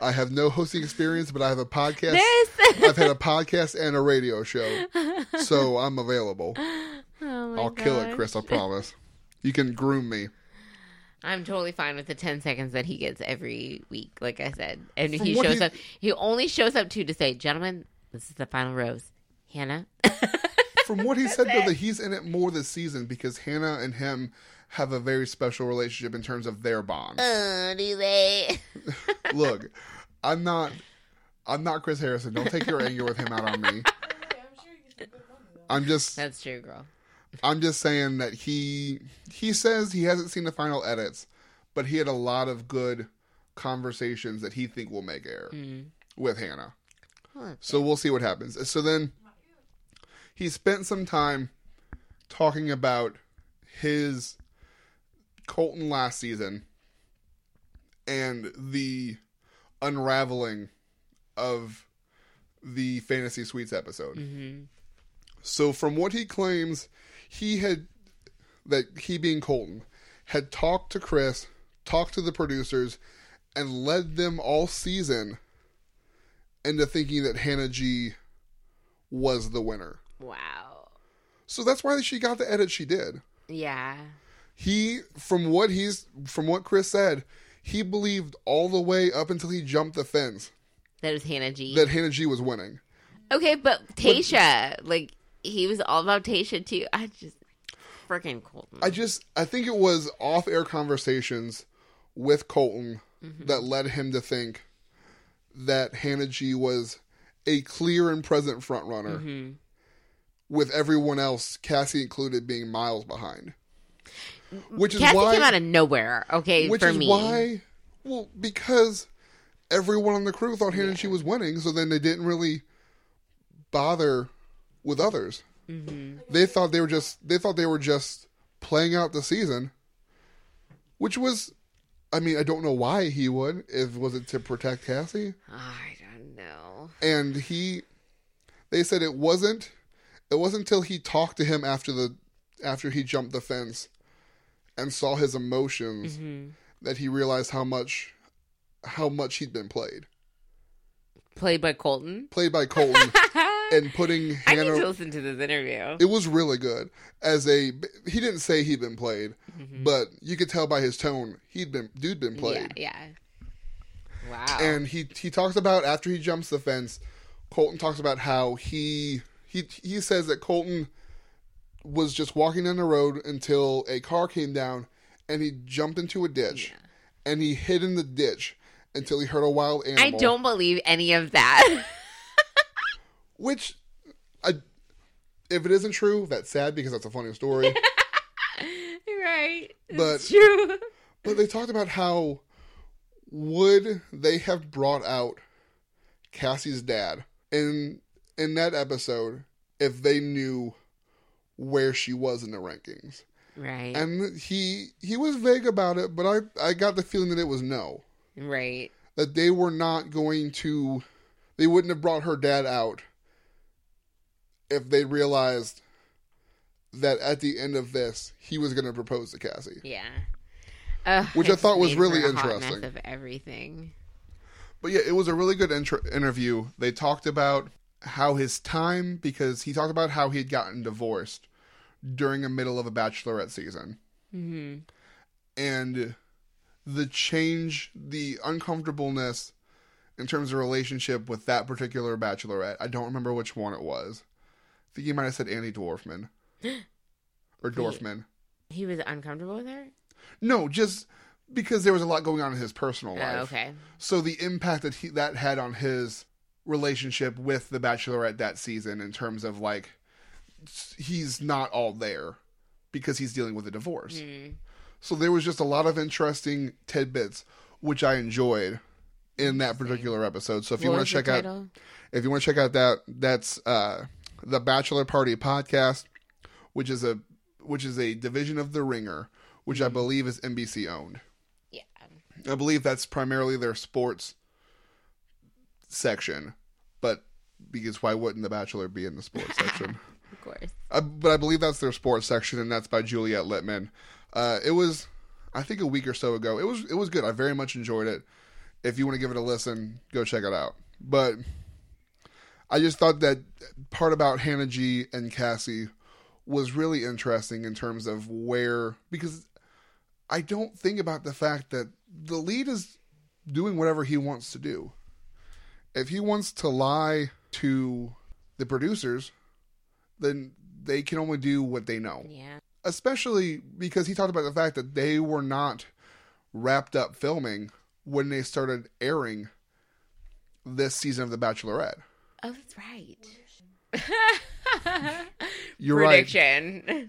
I have no hosting experience, but I have a podcast. This. I've had a podcast and a radio show, so I'm available. oh my I'll kill it. Chris. I promise. You can groom me. I'm totally fine with the 10 seconds that he gets every week, like I said. And From he shows he- up. He only shows up too to say, "Gentlemen, this is the final rose." Hannah. From what he said, though, that he's in it more this season because Hannah and him have a very special relationship in terms of their bond. oh, do they? Look, I'm not, I'm not Chris Harrison. Don't take your anger with him out on me. I'm sure you can still put money though. I'm just, That's true, girl. I'm just saying that he, he says he hasn't seen the final edits, but he had a lot of good conversations that he think will make air Mm. with Hannah. Well, So we'll see what happens. So then he spent some time talking about his Colton last season and the unraveling of the Fantasy Suites episode. Mhm. So from what he claims, he had that he being Colton had talked to Chris, talked to the producers, and led them all season into thinking that Hannah G was the winner. Wow. So that's why she got the edit she did. Yeah. He from what he's from what Chris said, he believed all the way up until he jumped the fence That was Hannah G. that Hannah G was winning. okay, but Tayshia, like, he was all about Tayshia too. I just. Freaking Colton. I just I think it was off air conversations with Colton that led him to think that Hannah G was a clear and present front runner, Mm-hmm. with everyone else, Cassie included, being miles behind. Which is why Cassie why came out of nowhere, okay, which for is me. why well because everyone on the crew thought Hannah she was winning, so then they didn't really bother with others. Mm-hmm. They thought they were just they thought they were just playing out the season, which was, I mean, I don't know why he would. If was it to protect Cassie, I don't know. and he, they said it wasn't. It wasn't until he talked to him after the after he jumped the fence, and saw his emotions Mm-hmm. that he realized how much how much he'd been played. Played by Colton. Played by Colton and putting I need to Hannah listen to this interview. it was really good. As a he didn't say he'd been played, but you could tell by his tone he'd been dude been yeah, played. yeah. Wow. And he he talks about after he jumps the fence, Colton talks about how he he he says that Colton was just walking down the road until a car came down and he jumped into a ditch and he hid in the ditch until he heard a wild animal. I don't believe any of that. Which, I, if it isn't true, that's sad because that's a funny story. right. But- it's true. but they talked about how would they have brought out Cassie's dad in in that episode if they knew where she was in the rankings. Right. And he he was vague about it, but I I got the feeling that it was no. right. That they were not going to they wouldn't have brought her dad out if they realized that at the end of this he was going to propose to Cassie. Yeah. Which I thought was really interesting. Of everything. But yeah, it was a really good intro- interview. They talked about how his time, because he talked about how he had gotten divorced during the middle of a bachelorette season. hmm And the change, the uncomfortableness in terms of relationship with that particular bachelorette. I don't remember which one it was. I think you might have said Andi Dwarfman. or Dorfman. He was uncomfortable with her. No, just because there was a lot going on in his personal life. Oh, okay. So the impact that he that had on his relationship with the Bachelorette that season, in terms of like, he's not all there because he's dealing with a divorce. Mm. So there was just a lot of interesting tidbits, which I enjoyed in that particular episode. So if you want to check out, if you want to check out that, that's uh, the Bachelor Party podcast, which is a which is a division of the Ringer, which I believe is NBC owned. Yeah. I believe that's primarily their sports section, but because why wouldn't The Bachelor be in the sports section? of course. Uh, but I believe that's their sports section, and that's by Juliet Litman. Uh, it was, I think, a week or so ago. It was it was good. I very much enjoyed it. If you want to give it a listen, go check it out. But I just thought that part about Hannah G and Cassie was really interesting in terms of where because I don't think about the fact that the lead is doing whatever he wants to do. If he wants to lie to the producers, then they can only do what they know. Yeah. Especially because he talked about the fact that they were not wrapped up filming when they started airing this season of The Bachelorette. Oh, that's right. You're right.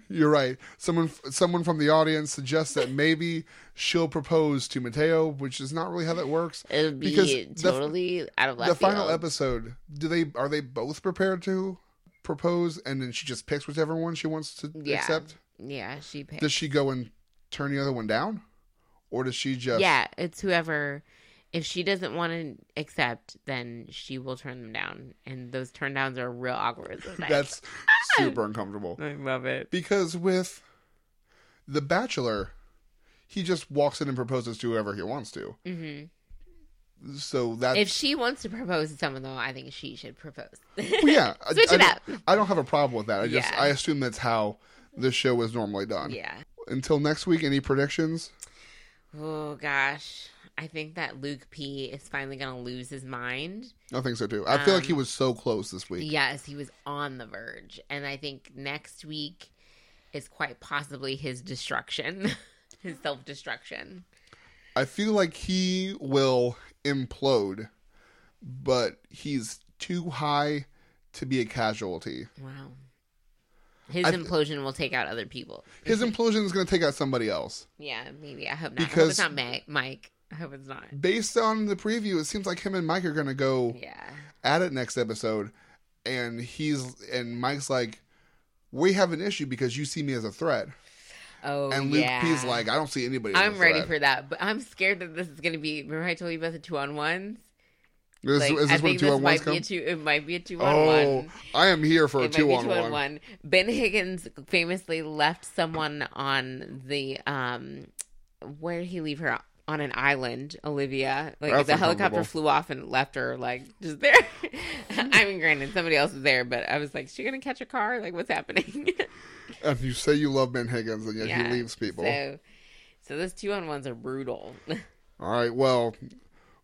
You're right. Someone someone from the audience suggests that maybe she'll propose to Matteo, which is not really how that works. It would be Because the- totally out of left the final field. episode, do they are they both prepared to propose and then she just picks whichever one she wants to Yeah. accept? Yeah, she picked. Does she go and turn the other one down? Or does she just Yeah, it's whoever. If she doesn't want to accept, then she will turn them down, and those turn downs are real awkward. That's super uncomfortable. I love it. Because with The Bachelor, he just walks in and proposes to whoever he wants to. hmm So that If she wants to propose to someone, though, I think she should propose. Well, yeah, I- Switch I, it don't- up. I don't have a problem with that. I just Yeah. I assume that's how this show is normally done. yeah. Until next week, any predictions? Oh gosh, I think that Luke P is finally gonna lose his mind. I think so too. I feel like he Um, was so close this week. Yes, he was on the verge, and I think next week is quite possibly his destruction, his self destruction. I feel like he will implode, but he's too high to be a casualty. Wow. His th- implosion will take out other people. His implosion is going to take out somebody else. Yeah, maybe. I hope not. I hope Because- it's not Mike. I hope it's not. Based on the preview, it seems like him and Mike are going to go Yeah. at it next episode, and he's and Mike's like, "We have an issue because you see me as a threat," Oh, and Luke yeah. P's like, "I don't see anybody." I'm a ready for that, but I'm scared that this is going to be. Remember, I told you about the two on ones. Is, Like, is I this when think two this on ones might come? be a two. It might be a two on Oh, one. I am here for a two on two on one. one. Ben Higgins famously left someone on the um, where did he leave her on an island? Olivia, like That's the helicopter flew off and left her like just there. I mean, granted, somebody else was there, but I was like, "Is she gonna catch a car? Like, what's happening?" And you say you love Ben Higgins, and yet Yeah, he leaves people. So, so those two on ones are brutal. All right, well,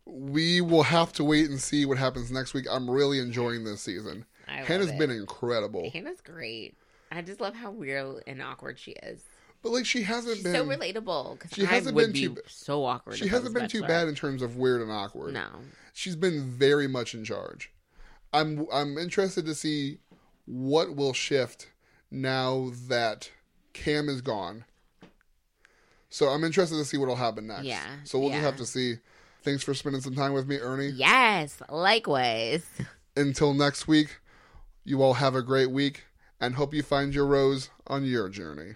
we will have to wait and see what happens next week. I'm really enjoying this season. I Hannah's been incredible, Hannah's great. I just love how weird and awkward she is. But like she hasn't She's been so relatable. Because she I hasn't would been be too so awkward. she hasn't been too bad in terms of weird and awkward. No. She's been very much in charge. I'm I'm interested to see what will shift now that Cam is gone. So I'm interested to see what'll happen next. Yeah, So we'll yeah. just have to see. Thanks for spending some time with me, Ernie. Yes, likewise. Until next week, you all have a great week and hope you find your rose on your journey.